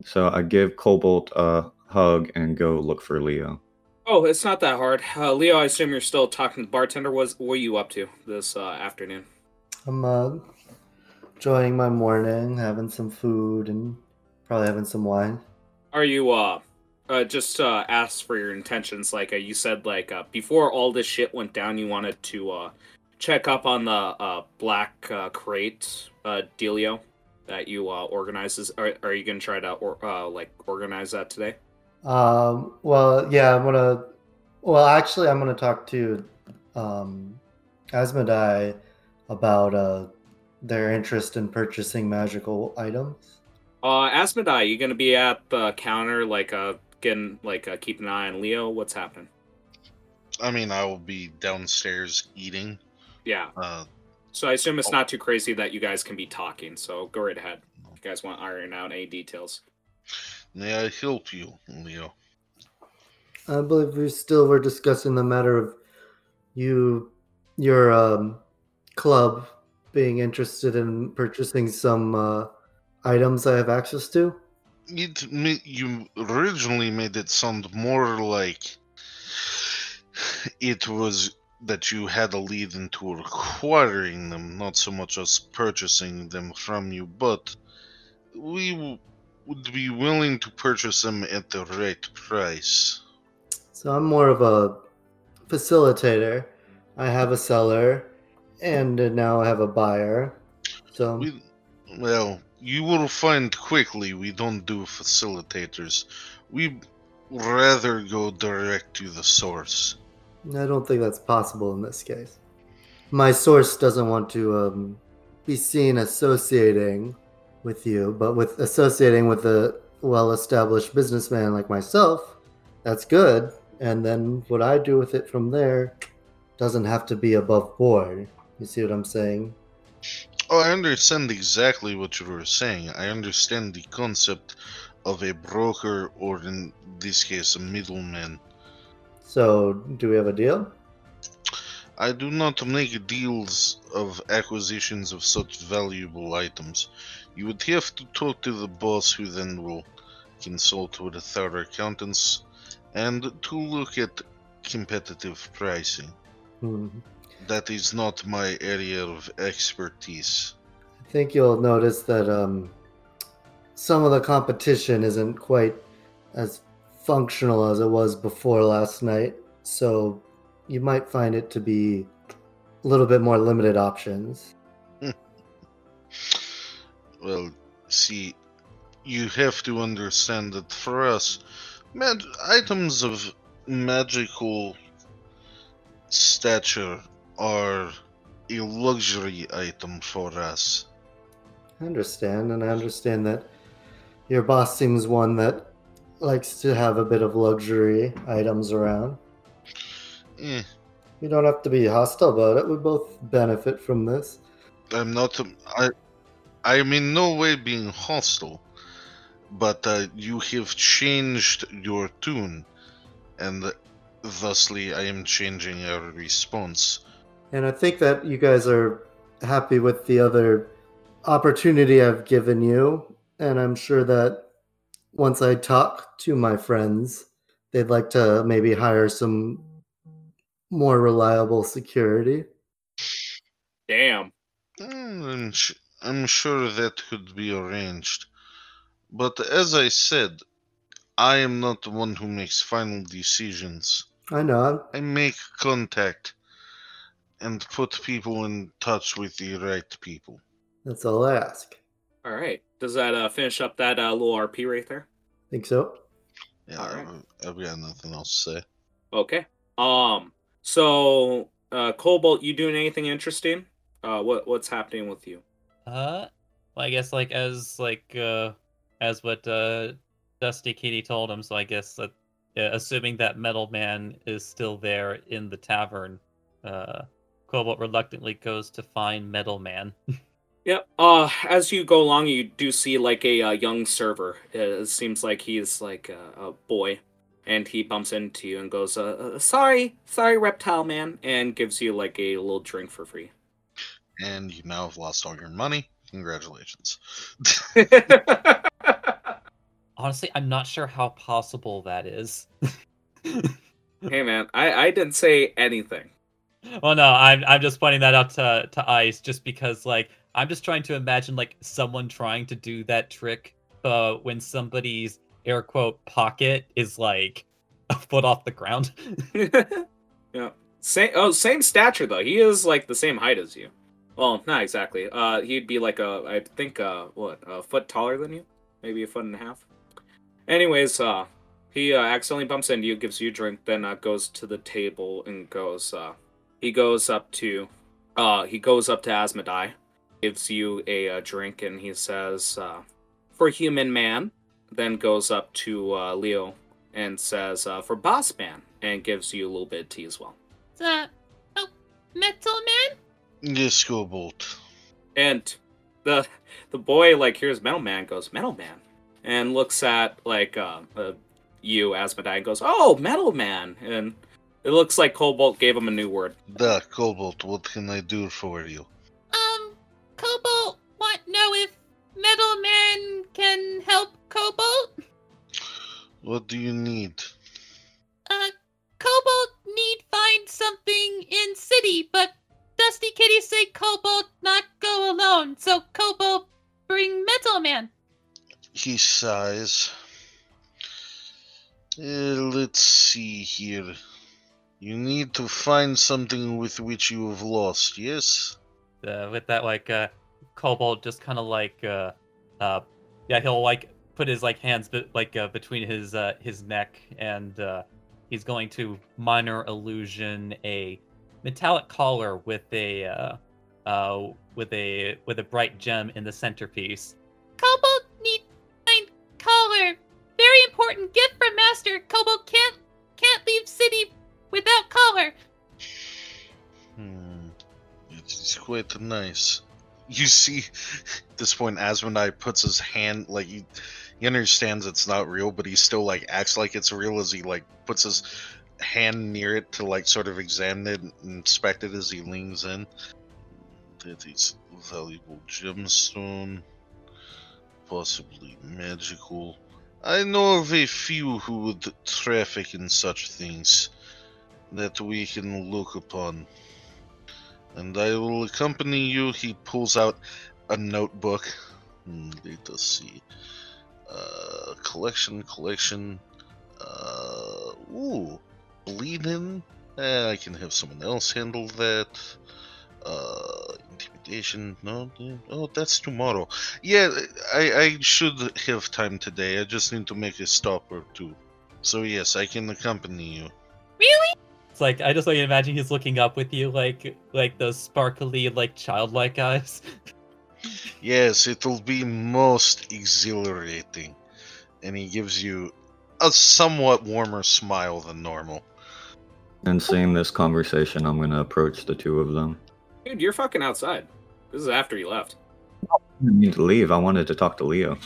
So I give Cobalt a hug and go look for Leo. Oh, it's not that hard. Uh, Leo, I assume you're still talking to the bartender. Was what are you up to this uh, afternoon? I'm uh, enjoying my morning, having some food, and probably having some wine. Are you uh, uh just uh ask for your intentions? Like uh, you said, like uh, before all this shit went down, you wanted to uh check up on the uh black uh, crate uh dealio that you uh organizes. Are are you gonna try to or, uh like organize that today? Um, well, yeah, I'm gonna. Well, actually, I'm gonna talk to um, Asmodai about uh, their interest in purchasing magical items. Uh, Asmodai, you gonna be at the counter, like uh, getting like uh, keeping an eye on Leo? What's happening? I mean, I will be downstairs eating. Yeah. Uh, So I assume it's Oh. not too crazy that you guys can be talking. So go right ahead. If you guys want to iron out any details. may I help you, Leo? I believe we still were discussing the matter of you, your um, club, being interested in purchasing some uh, items I have access to. It you originally made it sound more like it was that you had a lead into acquiring them, not so much as purchasing them from you. But we w- would be willing to purchase them at the right price. So I'm more of a facilitator. I have a seller, and now I have a buyer. So We, well, you will find quickly we don't do facilitators. We rather go direct to the source. I don't think that's possible in this case. My source doesn't want to um, be seen associating with you, but with associating with a well-established businessman like myself, that's good. And then what I do with it from there doesn't have to be above board. You see what I'm saying? Oh, I understand exactly what you were saying. I understand the concept of a broker or, in this case, a middleman. So, do we have a deal? I do not make deals of acquisitions of such valuable items. You would have to talk to the boss, who then will consult with our accountants and to look at competitive pricing. Hmm. That is not my area of expertise. I think you'll notice that um, some of the competition isn't quite as functional as it was before last night. So you might find it to be a little bit more limited options. Well, see, you have to understand that for us, mag- items of magical stature are a luxury item for us. I understand, and I understand that your boss seems one that likes to have a bit of luxury items around. Eh, You don't have to be hostile about it. We both benefit from this. I'm not. I. I am in no way being hostile, but uh, you have changed your tune, and thusly I am changing our response. And I think that you guys are happy with the other opportunity I've given you. And I'm sure that once I talk to my friends, they'd like to maybe hire some more reliable security. Damn. Mm, I'm, sh- I'm sure that could be arranged. But as I said, I am not the one who makes final decisions. I know. I make contact and put people in touch with the right people. That's all I ask. All right. Does that uh, finish up that uh, little RP right there? Think so? Yeah, Alright. I've- I've got nothing else to say. Okay. Um. So, uh, Cobalt, you doing anything interesting? Uh, what what's happening with you? Uh, well, I guess like as like uh as what uh Dusty Kitty told him. So I guess that uh, assuming that Metal Man is still there in the tavern, uh, Cobalt reluctantly goes to find Metal Man. Yep. Uh, as you go along, you do see like a uh, young server. It seems like he's like a, a boy, and he bumps into you and goes, uh, uh, "Sorry, sorry, reptile man," and gives you like a little drink for free. And you now have lost all your money. Congratulations. Honestly, I'm not sure how possible that is. hey man, I I didn't say anything. Well, no, I'm I'm just pointing that out to to Ice just because like I'm just trying to imagine like someone trying to do that trick, uh, when somebody's air quote pocket is like a foot off the ground. yeah. Same. Oh, same stature though. He is like the same height as you. Well, not exactly. Uh, he'd be like a, I think, uh, what, a foot taller than you, maybe a foot and a half. Anyways, uh, he uh, accidentally bumps into you, gives you a drink, then uh, goes to the table and goes. Uh, he goes up to, uh, he goes up to Asmodai, gives you a, uh drink, and he says, uh, "For human man." Then goes up to uh, Leo and says, uh, "For boss man," and gives you a little bit of tea as well. Uh, oh, Metal Man? yes, Cobalt. And the the boy like hears Metal Man goes Metal Man and looks at like uh, uh you Asmodai and goes oh Metal Man and it looks like Cobalt gave him a new word. Da, Cobalt, what can I do for you? Um, Cobalt want know if Metal Man can help Cobalt? What do you need? Uh, Cobalt need find something in city, but Dusty Kitty say Cobalt not go alone, so Cobalt bring Metal Man. He sighs. Uh, let's see here. You need to find something with which you have lost, yes? uh, with that like uh cobalt just kind of like uh uh yeah he'll like put his like hands be- like uh, between his uh his neck and uh he's going to minor illusion a metallic collar with a uh uh with a with a bright gem in the centerpiece Cobalt need find collar. Very important gift from Master. Cobalt can't can't leave city without color. Hmm. It is quite nice. You see, at this point, Asmodai puts his hand, like, he, he understands it's not real, but he still like acts like it's real as he like puts his hand near it to like sort of examine it and inspect it as he leans in. That is valuable gemstone, possibly magical. I know of a few who would traffic in such things that we can look upon. And I will accompany you. He pulls out a notebook. Hmm, Let us see. Uh, collection, collection. Uh, ooh, bleeding. Eh, I can have someone else handle that. Uh, intimidation. No, oh, that's tomorrow. Yeah, I, I should have time today. I just need to make a stop or two. So yes, I can accompany you. Really? It's like I just like imagine he's looking up with you like like those sparkly like childlike eyes. Yes, it'll be most exhilarating. And he gives you a somewhat warmer smile than normal. And seeing this conversation, I'm gonna approach the two of them. Dude, you're fucking outside. This is after you left. I didn't mean to leave. I wanted to talk to Leo.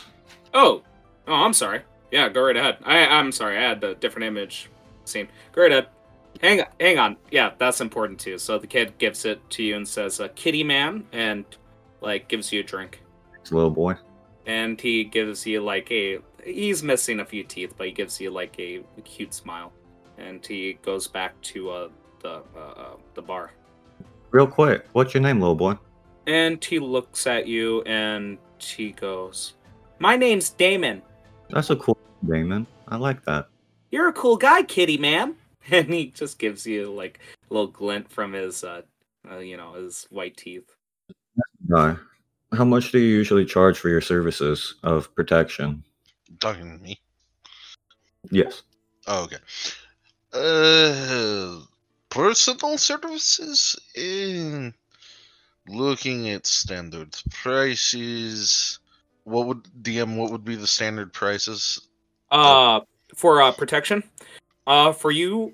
Oh, oh, I'm sorry. Yeah, go right ahead. I, I'm sorry. I had a different image scene. Go right ahead. Hang, on, hang on. Yeah, that's important too. So the kid gives it to you and says, uh, "Kitty man," and like gives you a drink. It's a little boy. And he gives you like a. He's missing a few teeth, but he gives you like a cute smile. And he goes back to uh, the uh, uh, the bar. Real quick, what's your name, little boy? And he looks at you and he goes, "My name's Damon." That's a cool Damon. I like that. You're a cool guy, kitty man. And he just gives you like a little glint from his, uh, uh you know, his white teeth. Guy, how much do you usually charge for your services of protection? Talking to me. Yes. Oh, okay. Uh, personal services in looking at standard prices. What would DM? What would be the standard prices? Uh, for uh protection, uh, for you,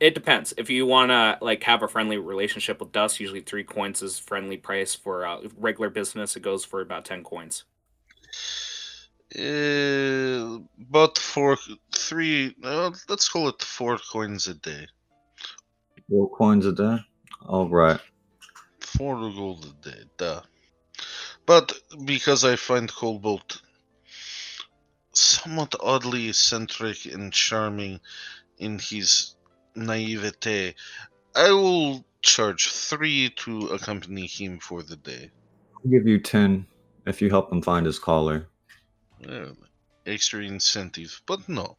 it depends. If you wanna like have a friendly relationship with Dust, usually three coins is friendly price. For uh, regular business, it goes for about ten coins. Uh, but for three, uh, let's call it four coins a day. Four coins a day. All right. Four gold a day, duh. But because I find Cobalt somewhat oddly eccentric and charming in his naivete, I will charge three to accompany him for the day. I'll give you ten if you help him find his collar. Well, extra incentive, but no.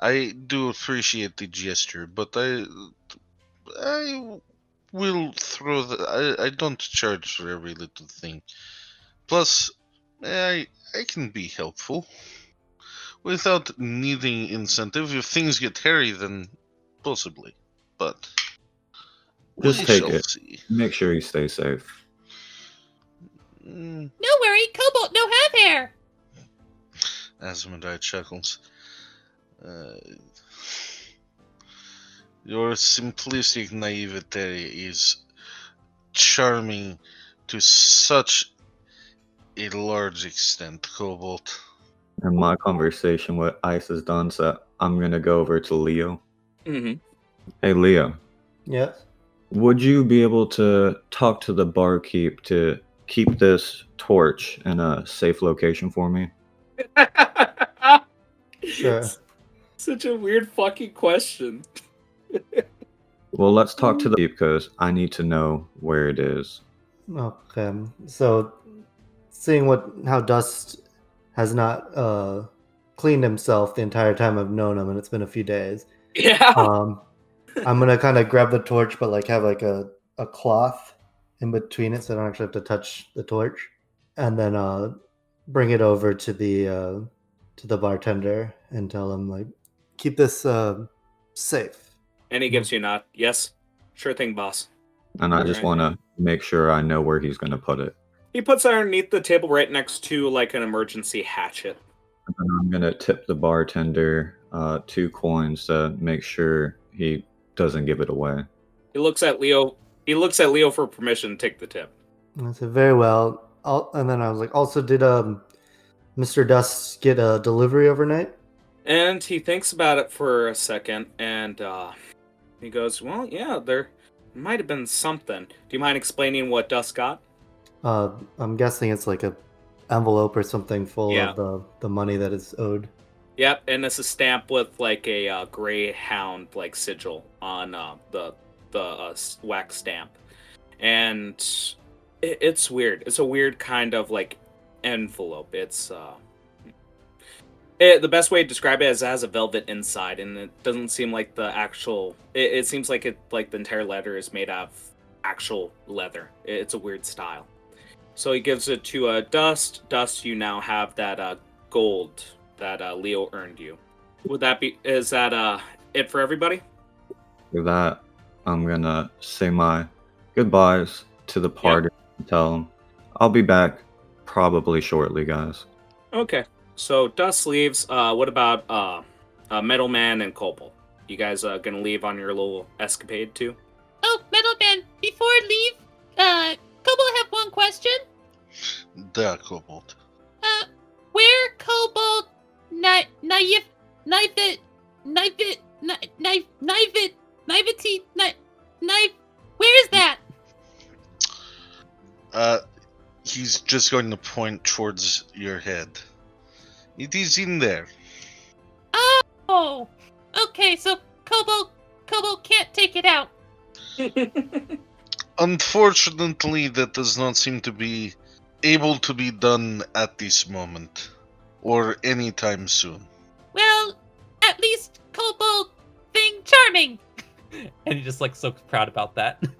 I do appreciate the gesture, but I, I will throw the. I, I don't charge for every little thing. Plus, I I can be helpful without needing incentive. If things get hairy, then possibly. But Just we take shall it. see. Make sure you stay safe. Mm, No worry, Cobalt no have hair. Asmodai chuckles. Uh, your simplistic naivete is charming to such a large extent, Cobalt. And my conversation with Ice is done, so I'm gonna go over to Leo. Mm-hmm. Hey, Leo, Yes. would you be able to talk to the barkeep to keep this torch in a safe location for me? Sure. Such a weird fucking question. Well, let's talk to the because I need to know where it is. Okay. So, seeing what how Dust has not uh, cleaned himself the entire time I've known him, and it's been a few days. Yeah. Um, I'm gonna kind of grab the torch, but like have like a, a cloth in between it, so I don't actually have to touch the torch, and then uh, bring it over to the uh, to the bartender and tell him like, keep this uh, safe. and he gives you a nod. Yes. Sure thing, boss. And I just Alright. want to make sure I know where he's gonna put it. He puts it underneath the table right next to like an emergency hatchet. And then I'm gonna tip the bartender uh, two coins to make sure he doesn't give it away. He looks at Leo. He looks at Leo for permission to take the tip. I said, very well. I'll, and then I was like, also, did um, Mr. Dust get a delivery overnight? And he thinks about it for a second, and uh, he goes, "Well, yeah, there might have been something. Do you mind explaining what Dust got?" Uh, I'm guessing it's like a envelope or something full Yeah. of the, the money that is owed. Yep, and it's a stamp with like a uh, greyhound like sigil on uh, the the uh, wax stamp, and it, it's weird. It's a weird kind of like envelope. It's uh, it, the best way to describe it is it has a velvet inside, and it doesn't seem like the actual. It, it seems like it like the entire letter is made out of actual leather. It- it's a weird style. So he gives it to uh, Dust. Dust, you now have that uh, gold that uh, Leo earned you. Would that be? Is that uh it for everybody? With that, I'm gonna say my goodbyes to the party and tell them I'll be back probably shortly, guys. Okay. So Dust leaves. Uh, what about uh, uh Metalman and Cobalt? You guys uh, gonna leave on your little escapade too? Oh, Metalman, before I leave, uh, Kobold have one question. Der Kobold. Uh, where Kobold, knife, knife, knife it, knife it, knife, knife, knife it, naivety, knife, knife, where is that? Uh, he's just going to point towards your head. It is in there. Oh, okay, so Kobo, Kobo can't take it out. Unfortunately, that does not seem to be able to be done at this moment, or anytime soon. Well, at least Kobold thing charming. And he just like so proud about that.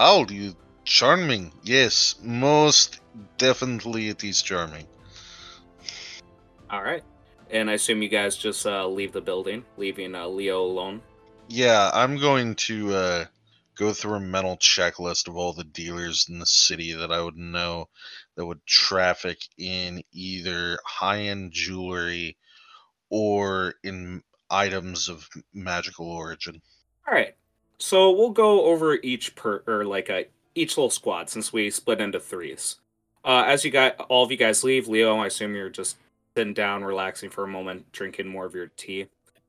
Oh, you charming. Yes, most definitely it is charming. All right. And I assume you guys just uh, leave the building, leaving uh, Leo alone. Yeah, I'm going to uh, go through a mental checklist of all the dealers in the city that I would know that would traffic in either high end jewelry or in items of magical origin. All right. So we'll go over each per or like a each little squad since we split into threes. Uh, as you got all of you guys leave, Leo, I assume you're just sitting down, relaxing for a moment, drinking more of your tea.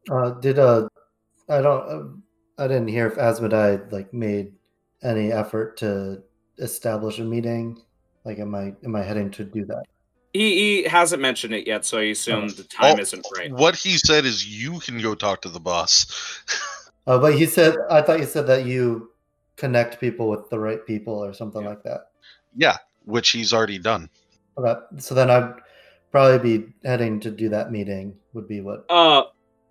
Uh, did uh, I don't, uh, I didn't hear if Asmodai like made any effort to establish a meeting. Like, am I am I heading to do that? He, he hasn't mentioned it yet, so I assume Oh. the time Oh, isn't right. What he said is you can go talk to the boss. Oh, but he said I thought you said that you connect people with the right people or something Yeah. like that. yeah, which he's already done. Okay, so then I'd probably be heading to do that meeting. Would be what? Uh,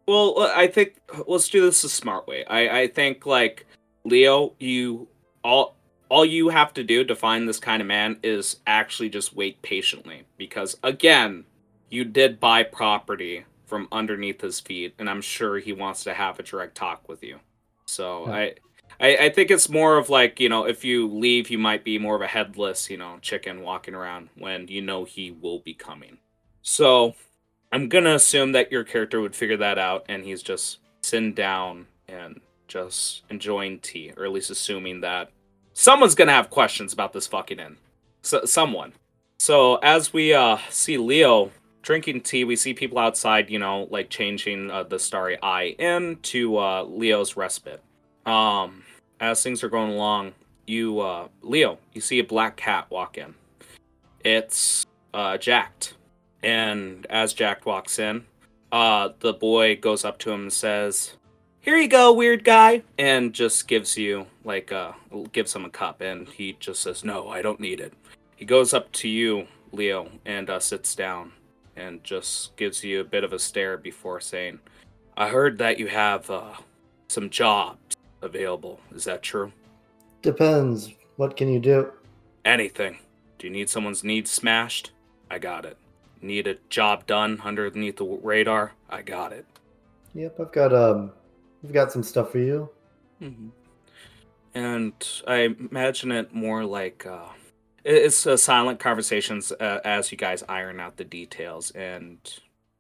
well, I think let's do this a smart way. I I think like Leo, you all all you have to do to find this kind of man is actually just wait patiently because again, you did buy property from underneath his feet, and I'm sure he wants to have a direct talk with you. So Yeah. I. I, I think it's more of like you know if you leave you might be more of a headless you know chicken walking around when you know he will be coming so I'm gonna assume that your character would figure that out, and he's just sitting down and just enjoying tea, or at least assuming that someone's gonna have questions about this fucking inn. So, someone. So as we uh, see Leo drinking tea, we see people outside, you know, like changing uh, the Starry Eye Inn to uh, Leo's Respite. Um, as things are going along, you uh, Leo, you see a black cat walk in. It's uh, jacked. And as Jack walks in, uh, the boy goes up to him and says, "Here you go, weird guy," and just gives you like uh gives him a cup, and he just says, "No, I don't need it." He goes up to you, Leo, and uh, sits down, and just gives you a bit of a stare before saying, "I heard that you have uh, some jobs available. Is that true? Depends. What can you do? Anything? Do you need someone's needs smashed? I got it." Need a job done underneath the radar? I got it. Yep, I've got um, I've got some stuff for you. hmm And I imagine it more like uh, it's uh, silent conversations uh, as you guys iron out the details. And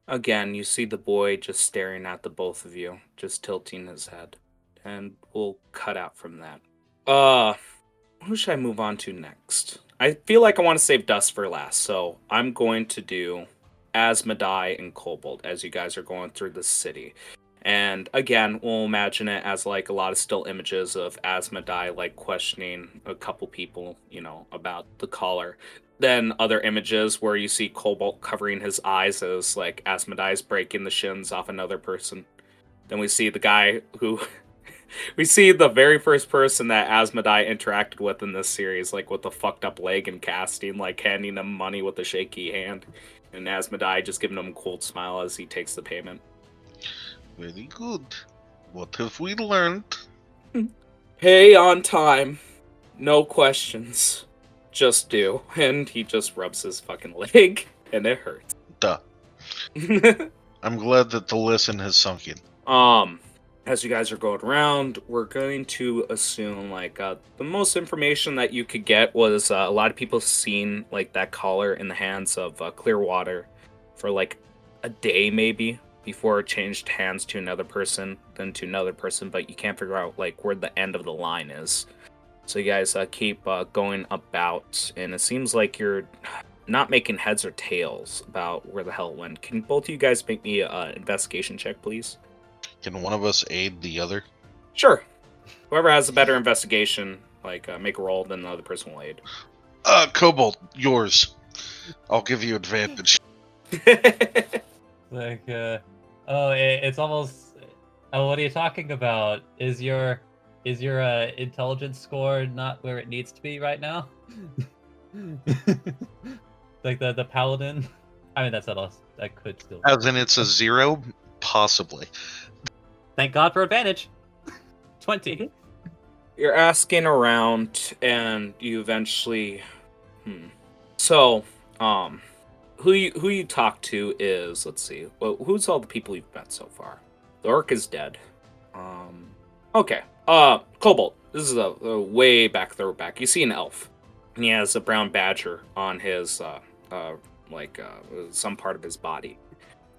again, you see the boy just staring at the both of you, just tilting his head. And we'll cut out from that. Uh, who should I move on to next? I feel like I want to save Dust for last, so I'm going to do Asmodai and Kobold as you guys are going through the city. And again, we'll imagine it as like a lot of still images of Asmodai like questioning a couple people, you know, about the collar. Then other images where you see Cobalt covering his eyes as like Asmodai's breaking the shins off another person. Then we see the guy who we see the very first person that Asmodai interacted with in this series, like with the fucked up leg and casting, like handing him money with a shaky hand. And Asmodai just giving him a cold smile as he takes the payment. Very good. What have we learned? Pay on time. No questions. Just do. And he just rubs his fucking leg, and it hurts. Duh. I'm glad that the lesson has sunk in. um, as you guys are going around, we're going to assume like uh, the most information that you could get was uh, a lot of people seen like that collar in the hands of uh, Clearwater for like a day maybe before it changed hands to another person, then to another person, but you can't figure out like where the end of the line is. So you guys uh, keep uh, going about, and it seems like you're not making heads or tails about where the hell it went. Can both of you guys make me an investigation check, please? Can one of us aid the other? Sure. Whoever has a better investigation, like uh, make a roll, then the other person will aid. Uh, Cobalt, yours. I'll give you advantage. Like, uh, oh, it, it's almost. Oh, what are you talking about? Is your is your uh, intelligence score not where it needs to be right now? like the the paladin. I mean, that's not us. That could still. As in, it's a zero? Possibly. Thank God for advantage. Twenty. You're asking around, and you eventually. Hmm. So, um, who you who you talk to is let's see. Well, who's all the people you've met so far? The orc is dead. Um. Okay. Uh, Cobalt. This is a, a way back throwback. You see an elf, and he has a brown badger on his uh, uh like uh some part of his body.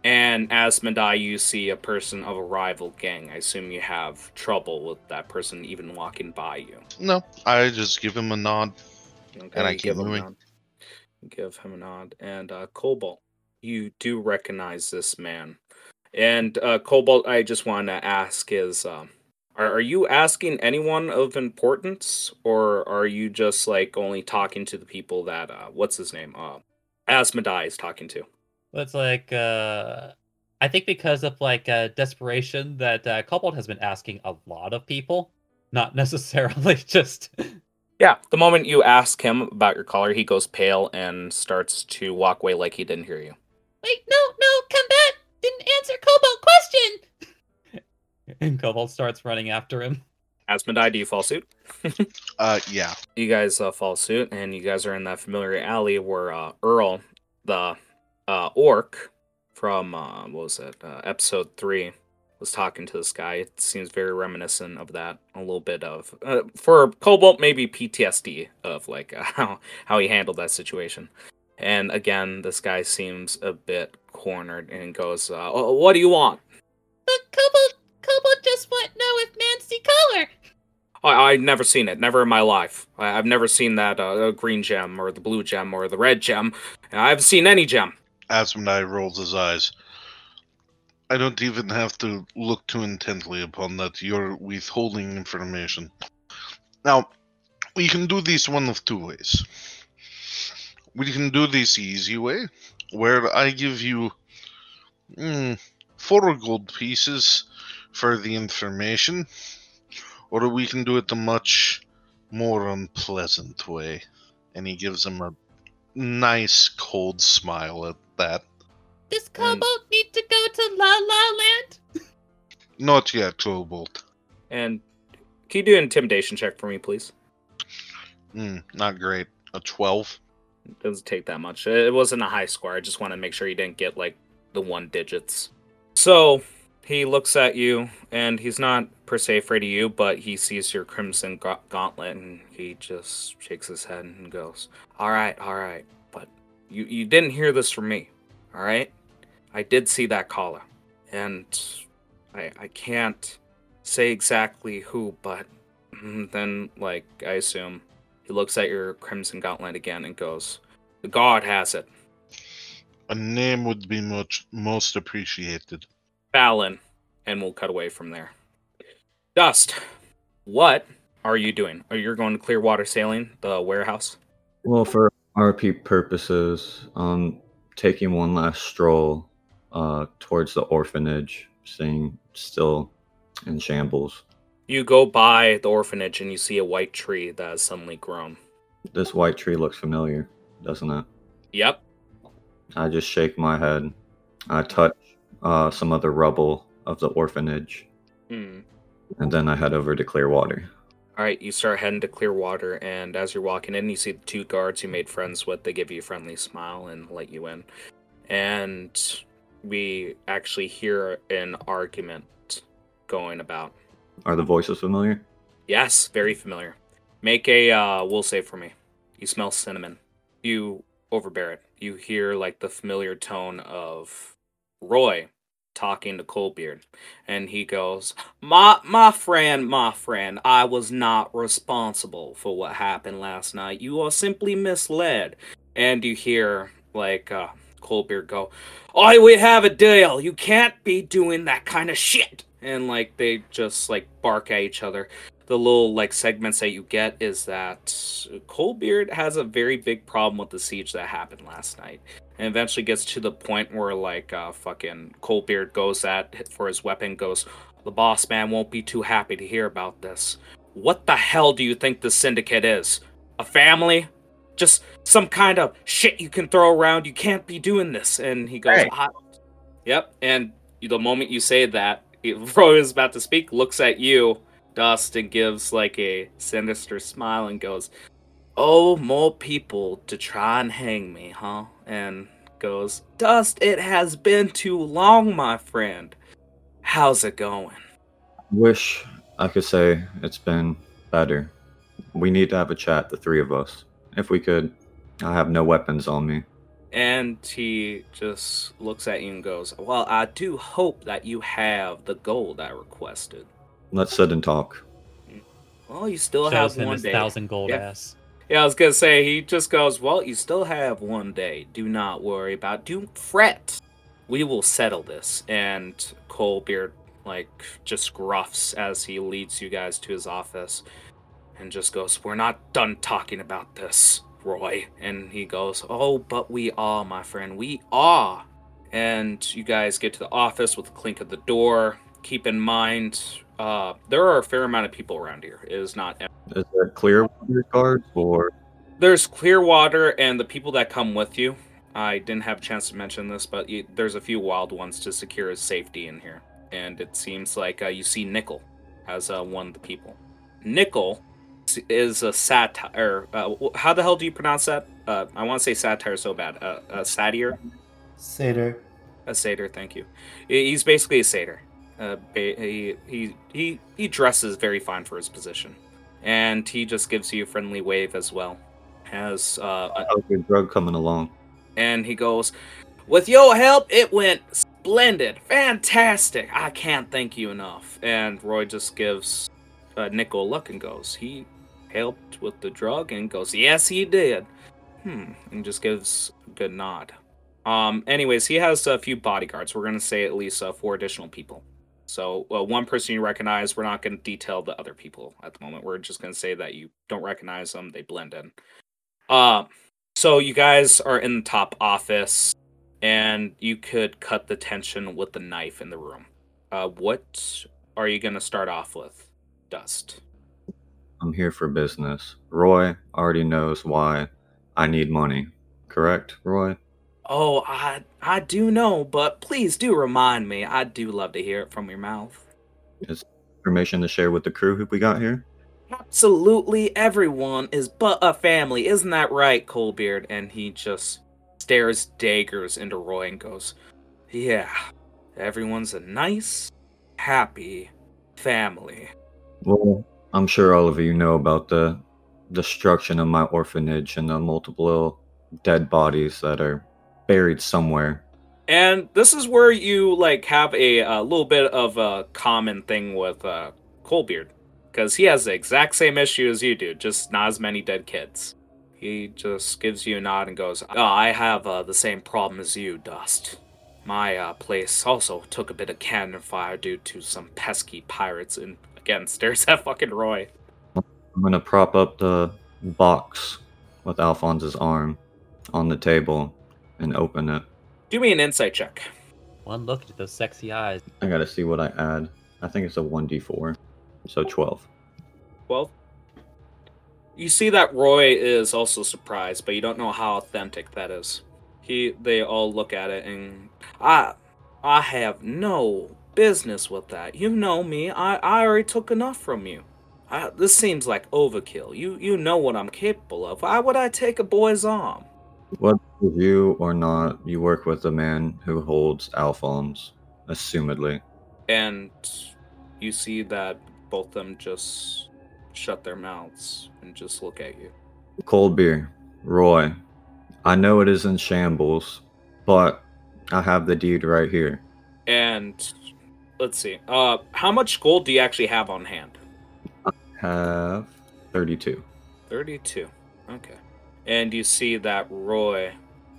And Asmodai, you see a person of a rival gang. I assume you have trouble with that person even walking by you. No, I just give him a nod. Okay, And I keep give him a moving. Give him a nod. And uh, Cobalt, you do recognize this man. And uh, Cobalt, I just want to ask: Is um, are are you asking anyone of importance, or are you just like only talking to the people that uh, what's his name? Uh, Asmodai is talking to. It's like uh I think because of like uh desperation that uh Cobalt has been asking a lot of people, not necessarily just Yeah, the moment you ask him about your collar, he goes pale and starts to walk away like he didn't hear you. Wait, no, no, come back! Didn't answer Cobalt question! and Cobalt starts running after him. Asmodai, do you fall suit? Uh, yeah. you guys uh, follow suit, and you guys are in that familiar alley where uh, Earl, the uh, orc from uh, what was it, uh, episode three, was talking to this guy. It seems very reminiscent of that. A little bit of uh, for Cobalt, maybe PTSD of like uh, how how he handled that situation. And again, this guy seems a bit cornered and goes, uh, "Oh, "What do you want?" But Cobalt, Cobalt just want to know if man see color. I I've never seen it, never in my life. I, I've never seen that uh, green gem or the blue gem or the red gem. I haven't seen any gem. Asmodai rolls his eyes. I don't even have to look too intently upon that. You're withholding information. Now, we can do this one of two ways. We can do this easy way, where I give you mm, four gold pieces for the information, or we can do it the much more unpleasant way. And he gives him a nice cold smile at that. Does Cobalt need to go to La La Land? Not yet, Cobalt. And can you do an intimidation check for me, please? Hmm, not great. A 12. It doesn't take that much. It wasn't a high score. I just want to make sure you didn't get like the one digits. So he looks at you, and he's not per se afraid of you, but he sees your crimson ga- gauntlet, and he just shakes his head and goes, "All right, all right, but you you didn't hear this from me, all right? I did see that collar, and I I can't say exactly who, but mm, then like I assume." He looks at your crimson gauntlet again and goes, "The god has it." A name would be much most appreciated. Fallon, and we'll cut away from there. Dust, what are you doing? Are you going to Clearwater Sailing, the warehouse? Well, for RP purposes, um, taking one last stroll uh, towards the orphanage, seeing still in shambles. You go by the orphanage and you see a white tree that has suddenly grown. This white tree looks familiar, doesn't it? Yep. I just shake my head. I touch uh, some of the rubble of the orphanage, Hmm. and then I head over to Clearwater. All right, you start heading to Clearwater, and as you're walking in, you see the two guards you made friends with. They give you a friendly smile and let you in. And we actually hear an argument going about. Are the voices familiar? Yes, very familiar. Make a uh, will save for me. You smell cinnamon. You overbear it. You hear like the familiar tone of Roy talking to Coldbeard, and he goes, "My my friend, my friend, I was not responsible for what happened last night. You are simply misled." And you hear like uh, Coldbeard go, "Oh, we have a deal. You can't be doing that kind of shit." And like they just like bark at each other the little like segments that you get is that Coldbeard has a very big problem with the siege that happened last night. And eventually gets to the point where like uh fucking Coldbeard goes at for his weapon goes, The boss man won't be too happy to hear about this. What the hell do you think the syndicate is? A family? Just some kind of shit you can throw around. You can't be doing this. And he goes, Hey. "I-" ah. Yep. And the moment you say that, Roy is about to speak, looks at you, Dust, and gives like a sinister smile and goes, Oh, more people to try and hang me, huh? And goes, Dust, it has been too long, my friend. How's it going? Wish I could say it's been better. We need to have a chat, the three of us. If we could, I have no weapons on me. And he just looks at you and goes, Well, I do hope that you have the gold I requested. Let's sit and talk. Well, you still Shows have one day. thousand gold Yeah. ass. Yeah, I was gonna say he just goes, Well, you still have one day. Do not worry about do fret. We will settle this. And Coalbeard like just gruffs as he leads you guys to his office and just goes, We're not done talking about this, Roy. And he goes, Oh, but we are, my friend. We are. And you guys get to the office with a clink of the door. Keep in mind, uh, there are a fair amount of people around here. It is not Is there Clearwater guards or there's Clearwater and the people that come with you. I didn't have a chance to mention this, but you, there's a few wild ones to secure his safety in here. And it seems like uh, you see Nickel as uh, one of the people. Nickel is a satire. Uh, how the hell do you pronounce that? Uh, I want to say satire so bad. Uh, a satyr? Satyr. A satyr, thank you. He's basically a satyr. Uh, he, he he he dresses very fine for his position, and he just gives you a friendly wave as well. Has uh, a- how's drug coming along? and he goes, "With your help, it went splendid, fantastic. I can't thank you enough." And Roy just gives uh, Nickel a look and goes, "He helped with the drug," and goes, "Yes, he did." Hmm, and just gives a good nod. Um, anyways, he has a few bodyguards. We're gonna say at least uh, four additional people. So one person you recognize. We're not gonna detail the other people at the moment. We're just gonna say that you don't recognize them. They blend in. Uh, so you guys are in the top office, and you could cut the tension with the knife in the room. Uh, what are you gonna start off with, Dust? I'm here for business. Roy already knows why I need money. Correct, Roy? Oh, I I do know, but please do remind me. I do love to hear it from your mouth. Is Information to share with the crew who we got here? Absolutely everyone is but a family, isn't that right, Coalbeard? And he just stares daggers into Roy and goes, Yeah, everyone's a nice, happy family. Well, I'm sure all of you know about the destruction of my orphanage and the multiple dead bodies that are buried somewhere. And this is where you like have a, uh little bit of a common thing with uh, Coalbeard, because he has the exact same issue as you do, just not as many dead kids. He just gives you a nod and goes, oh, I have uh, the same problem as you, Dust. My uh, place also took a bit of cannon fire due to some pesky pirates. And again, stares at fucking Roy. I'm gonna prop up the box with Alphonse's arm on the table and open it. Do me an insight check. One look at those sexy eyes. I gotta see what I add. I think it's a 1d4. So 12. Well, you see that Roy is also surprised, but you don't know how authentic that is. He, they all look at it and I, I have no business with that. You know me. I, I already took enough from you. I, this seems like overkill. You, you know what I'm capable of. Why would I take a boy's arm? Whether you or not, you work with a man who holds Alphonse, assumedly. And you see that both of them just shut their mouths and just look at you. Coldbeard. Roy, I know it is in shambles, but I have the deed right here. And let's see. Uh, how much gold do you actually have on hand? I have 32. 32. Okay. And you see that Roy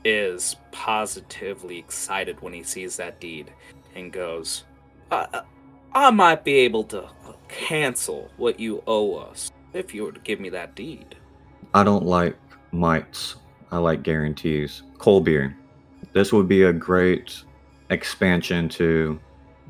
is positively excited when he sees that deed and goes, I, I might be able to cancel what you owe us if you were to give me that deed. I don't like mites. I like guarantees. Coldbeard. This would be a great expansion to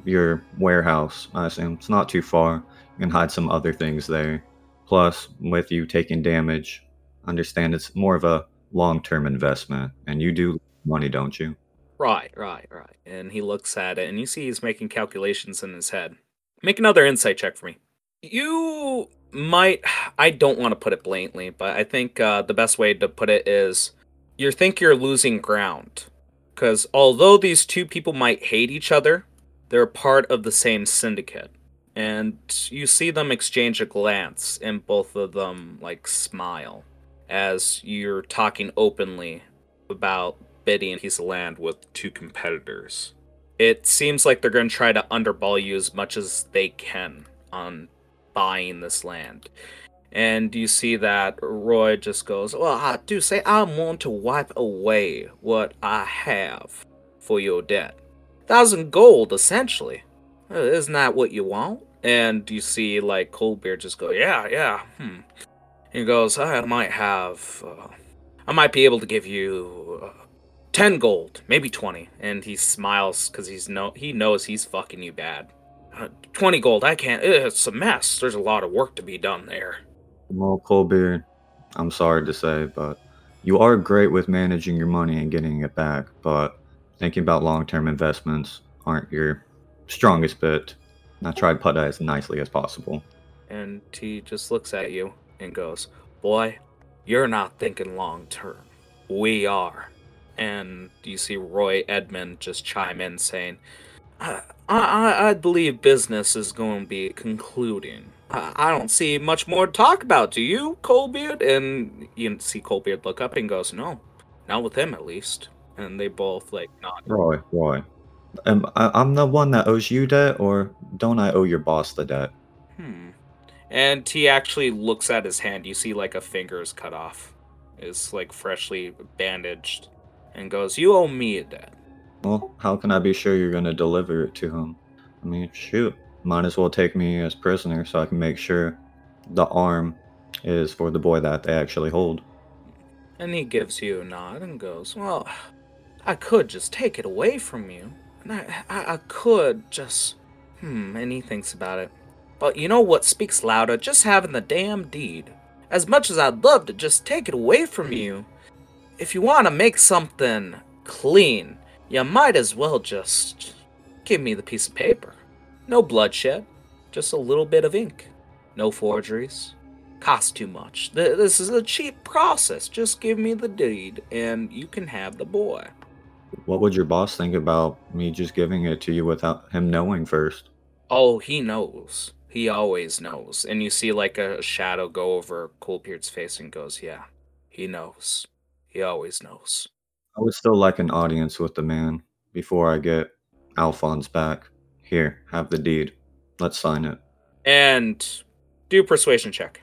your warehouse. I assume it's not too far. You can hide some other things there. Plus, with you taking damage, understand it's more of a long-term investment, and you do money, don't you? Right, right, right. And he looks at it, and you see he's making calculations in his head. Make another insight check for me. You might, I don't want to put it blatantly, but I think uh, the best way to put it is you think you're losing ground. Because although these two people might hate each other, they're part of the same syndicate. And you see them exchange a glance, and both of them, like, smile as you're talking openly about bidding a piece of land with two competitors. It seems like they're going to try to underball you as much as they can on buying this land. And you see that Roy just goes, Well, I do say I want to wipe away what I have for your debt. Thousand gold, essentially. Uh, Isn't that what you want? And you see, like, Coldbeard just go, Yeah, yeah, hmm. He goes, I might have, uh, I might be able to give you uh, 10 gold, maybe 20. And he smiles because he's no, he knows he's fucking you bad. Uh, 20 gold, I can't, it's a mess. There's a lot of work to be done there. Well, Colbeard, I'm sorry to say, but you are great with managing your money and getting it back, but thinking about long-term investments aren't your strongest bit. I tried to put it as nicely as possible. And he just looks at you and goes, Boy, you're not thinking long term. We are. And you see Roy Edmond just chime in saying, I, I, I believe business is going to be concluding. I, I don't see much more to talk about, do you, Colbeard? And you see Colbeard look up and goes, No, not with him at least. And they both like nod. Roy, Roy, am I, I'm the one that owes you debt, or don't I owe your boss the debt? Hmm. And he actually looks at his hand. You see, like, a finger is cut off, is like freshly bandaged, and goes, You owe me a debt. Well, how can I be sure you're going to deliver it to him? I mean, shoot, might as well take me as prisoner so I can make sure the arm is for the boy that they actually hold. And he gives you a nod and goes, Well, I could just take it away from you. And I, I, I could just. Hmm, and he thinks about it. But you know what speaks louder? Just having the damn deed. As much as I'd love to just take it away from you, if you want to make something clean, you might as well just give me the piece of paper. No bloodshed, just a little bit of ink. No forgeries. Cost too much. This is a cheap process. Just give me the deed, and you can have the boy. What would your boss think about me just giving it to you without him knowing first? Oh, he knows. He always knows. And you see like a shadow go over Coldbeard's face and goes, Yeah, he knows. He always knows. I would still like an audience with the man before I get Alphonse back. Here, have the deed. Let's sign it. And do persuasion check.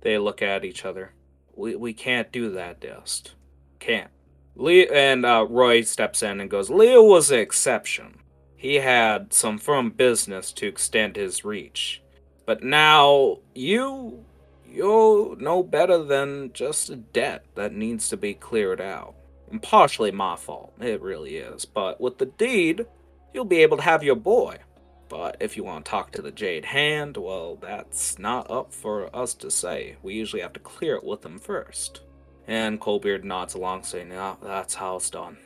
They look at each other. we, we can't do that, Dust. Can't. Leo and uh, Roy steps in and goes, Leo was an exception. He had some firm business to extend his reach. But now you you're no better than just a debt that needs to be cleared out. And partially my fault, it really is. But with the deed, you'll be able to have your boy. But if you want to talk to the Jade Hand, well, that's not up for us to say. We usually have to clear it with them first. And Colbeard nods along, saying, Yeah, that's how it's done.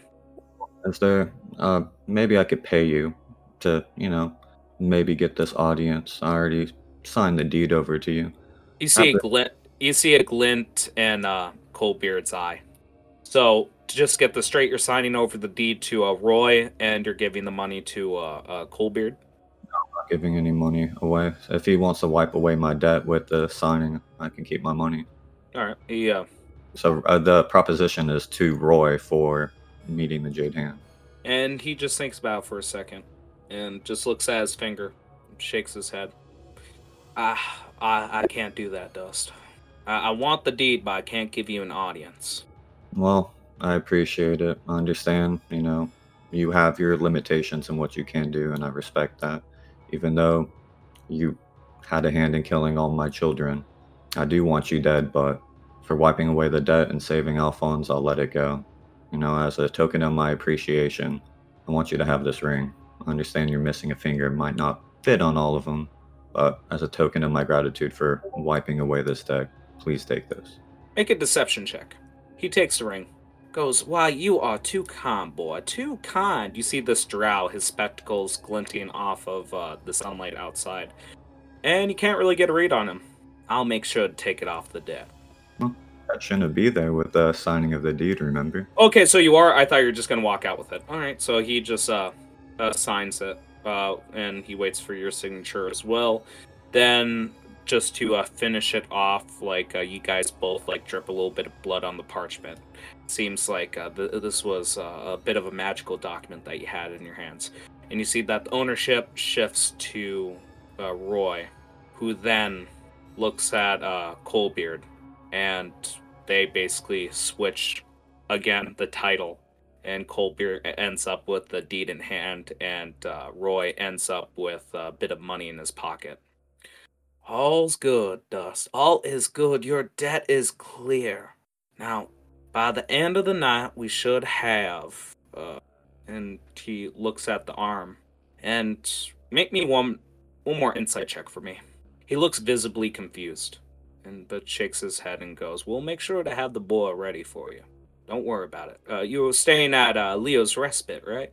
Is there, uh, maybe I could pay you to, you know, maybe get this audience. I already signed the deed over to you. You see a glint. You see a glint in uh, Coldbeard's eye. So to just get this straight, you're signing over the deed to uh, Roy, and you're giving the money to uh, uh, Coldbeard. Not giving any money away. If he wants to wipe away my debt with the signing, I can keep my money. All right. He uh, So uh, the proposition is to Roy for meeting the Jade Hand. and he just thinks about it for a second, and just looks at his finger, shakes his head. Ah, I I can't do that, Dust. I, I want the deed, but I can't give you an audience. Well, I appreciate it. I understand, you know, you have your limitations in what you can do, and I respect that. Even though you had a hand in killing all my children, I do want you dead, but for wiping away the debt and saving Alphonse, I'll let it go. You know, as a token of my appreciation, I want you to have this ring. I understand you're missing a finger, it might not fit on all of them, but as a token of my gratitude for wiping away this debt, please take this. Make a deception check. He takes the ring. Goes, Why, you are too kind, boy. Too kind. You see this drow, his spectacles glinting off of uh, the sunlight outside. And you can't really get a read on him. I'll make sure to take it off the debt. Shouldn't be there with the signing of the deed, remember? Okay, so you are. I thought you were just going to walk out with it. All right, so he just uh, uh, signs it. Uh, and he waits for your signature as well. Then, just to uh, finish it off, like uh, you guys both like drip a little bit of blood on the parchment. Seems like uh, th- this was uh, a bit of a magical document that you had in your hands, and you see that the ownership shifts to uh, Roy, who then looks at uh, Colbeard, and they basically switch again the title and Colbeard ends up with the deed in hand, and uh, Roy ends up with a bit of money in his pocket. All's good, Dust. All is good. Your debt is clear. Now, by the end of the night, we should have. Uh, and he looks at the arm, and make me one one more insight check for me. He looks visibly confused, and but shakes his head and goes, "We'll make sure to have the boy ready for you." Don't worry about it. Uh, you were staying at uh, Leo's Respite, right?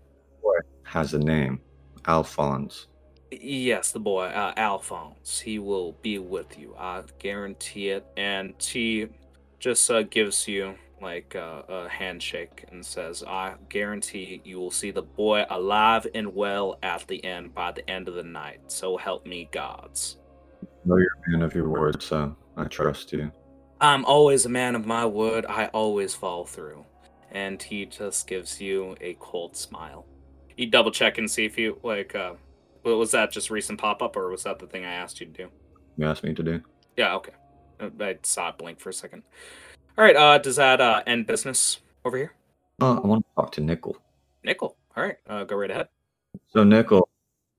Has a name, Alphonse. Yes, the boy, uh, Alphonse. He will be with you. I guarantee it. And he just uh, gives you like uh, a handshake and says, "I guarantee you will see the boy alive and well at the end by the end of the night. So help me, gods." know you're man of your word, so I trust you. I'm always a man of my word. I always fall through. And he just gives you a cold smile. You double check and see if you like. uh Was that just recent pop up, or was that the thing I asked you to do? You asked me to do. Yeah. Okay. Uh, I saw it blink for a second. All right. Uh, does that uh end business over here? Oh, I want to talk to Nickel. Nickel. All right. Uh, go right ahead. So, Nickel,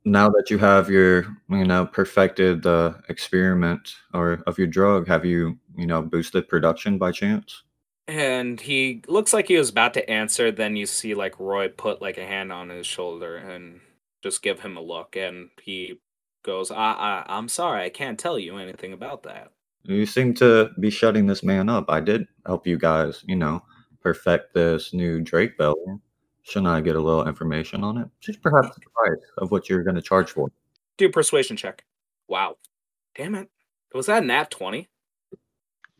now that you have your, you know, perfected the experiment or of your drug, have you, you know, boosted production by chance? And he looks like he was about to answer. Then you see like Roy put like a hand on his shoulder and just give him a look, and he goes, "I, I, I'm sorry, I can't tell you anything about that." You seem to be shutting this man up. I did help you guys, you know, perfect this new Drake belly. Shouldn't I get a little information on it? Just perhaps the price of what you're going to charge for. Do a persuasion check. Wow, damn it! Was that a nat twenty?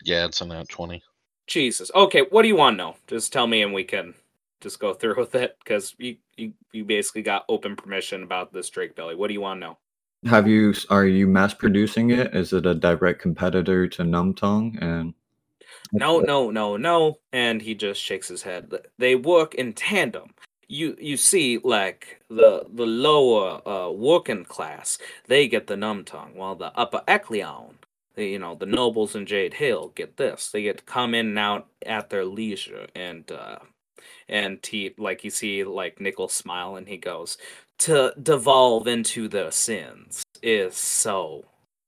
Yeah, it's a nat 20. Jesus. Okay, what do you want to know? Just tell me, and we can just go through with it because you, you you basically got open permission about this Drake belly. What do you want to know? Have you? Are you mass producing it? Is it a direct competitor to Numb Tongue? And No, no, no, no. And he just shakes his head. They work in tandem. You you see, like the the lower uh, working class, they get the numb tongue, while the upper echelon, the, you know the nobles in Jade Hill get this. They get to come in and out at their leisure, and uh, and he like you see like Nickel smile, and he goes to devolve into their sins is so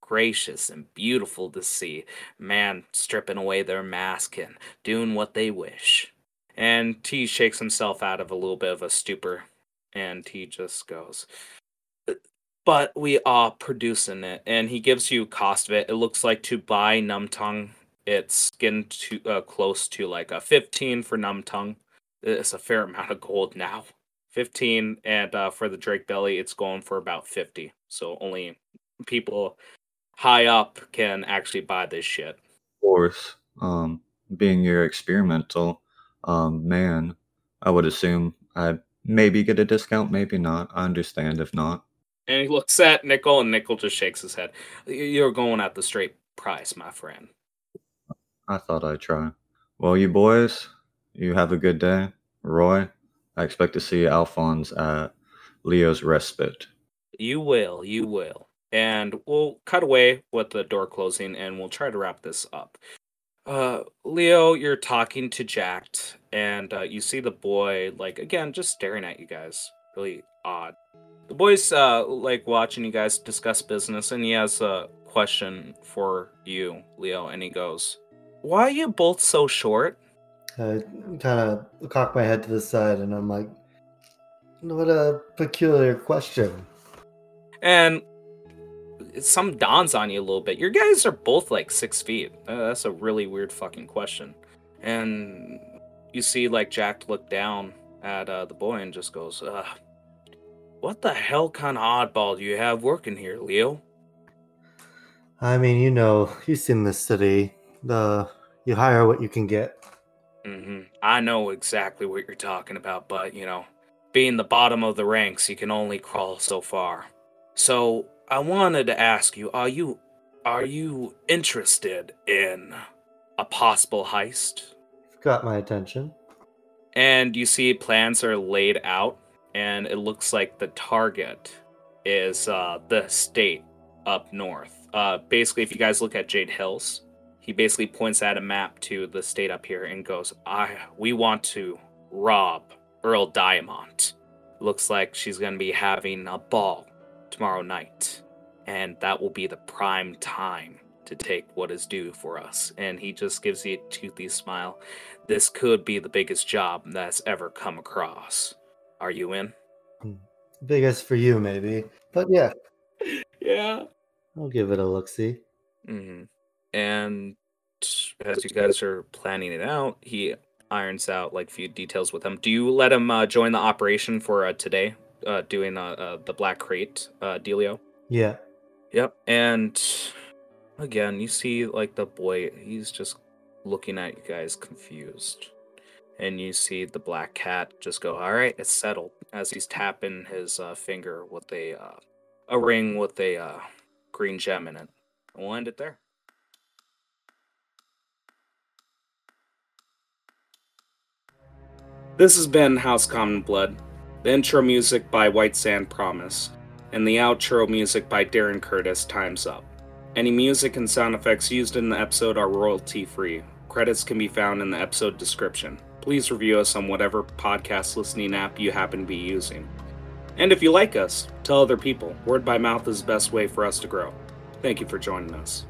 gracious and beautiful to see. Man stripping away their mask and doing what they wish. And T shakes himself out of a little bit of a stupor, and he just goes but we are producing it. And he gives you cost of it. It looks like to buy Numb Tongue it's getting to uh, close to like a 15 for Numb Tongue. It's a fair amount of gold now. 15 and uh, for the drake belly it's going for about 50 so only people high up can actually buy this shit Of course, um, being your experimental um, man, I would assume I maybe get a discount, maybe not. I understand if not. and he looks at nickel and nickel just shakes his head you're going at the straight price my friend I thought I'd try. Well, you boys, you have a good day. Roy, I expect to see Alphonse at Leo's Respite. You will, you will. And we'll cut away with the door closing and we'll try to wrap this up. Uh, Leo, you're talking to Jacked, and uh, you see the boy, like, again, just staring at you guys. Really odd. The boy's, uh, like, watching you guys discuss business, and he has a question for you, Leo, and he goes, Why are you both so short? I kind of cock my head to the side and I'm like, what a peculiar question. And some dawns on you a little bit. Your guys are both like six feet. Uh, that's a really weird fucking question. And you see, like, Jack look down at uh, the boy and just goes, uh, What the hell kind of oddball do you have working here, Leo? I mean, you know, you've seen this city. The you hire what you can get. hmm I know exactly what you're talking about, but, you know, being the bottom of the ranks, you can only crawl so far. So, I wanted to ask you, are you are you interested in a possible heist? Got my attention. And you see plans are laid out and it looks like the target is uh the state up north. Uh basically if you guys look at Jade Hills, he basically points at a map to the state up here and goes, "I we want to rob Earl Diamond. Looks like she's going to be having a ball tomorrow night, and that will be the prime time to take what is due for us." And he just gives you a toothy smile. This could be the biggest job that's ever come across. Are you in? Biggest for you, maybe. But yeah, Yeah. I'll give it a look see. hmm And as you guys are planning it out, he irons out like few details with him. Do you let him uh, join the operation for uh, today, uh, doing uh, uh, the Black Crate uh, dealio? Yeah. Yep. And again, you see like the boy, he's just looking at you guys confused. And you see the black cat just go, "All right, it's settled." As he's tapping his uh, finger with a uh, a ring with a uh, green gem in it. We'll end it there. This has been House Common Blood. The intro music by White Sand Promise, and the outro music by Darren Curtis, Time's Up. Any music and sound effects used in the episode are royalty free. Credits can be found in the episode description. Please review us on whatever podcast listening app you happen to be using. And if you like us, tell other people. Word by mouth is the best way for us to grow. Thank you for joining us.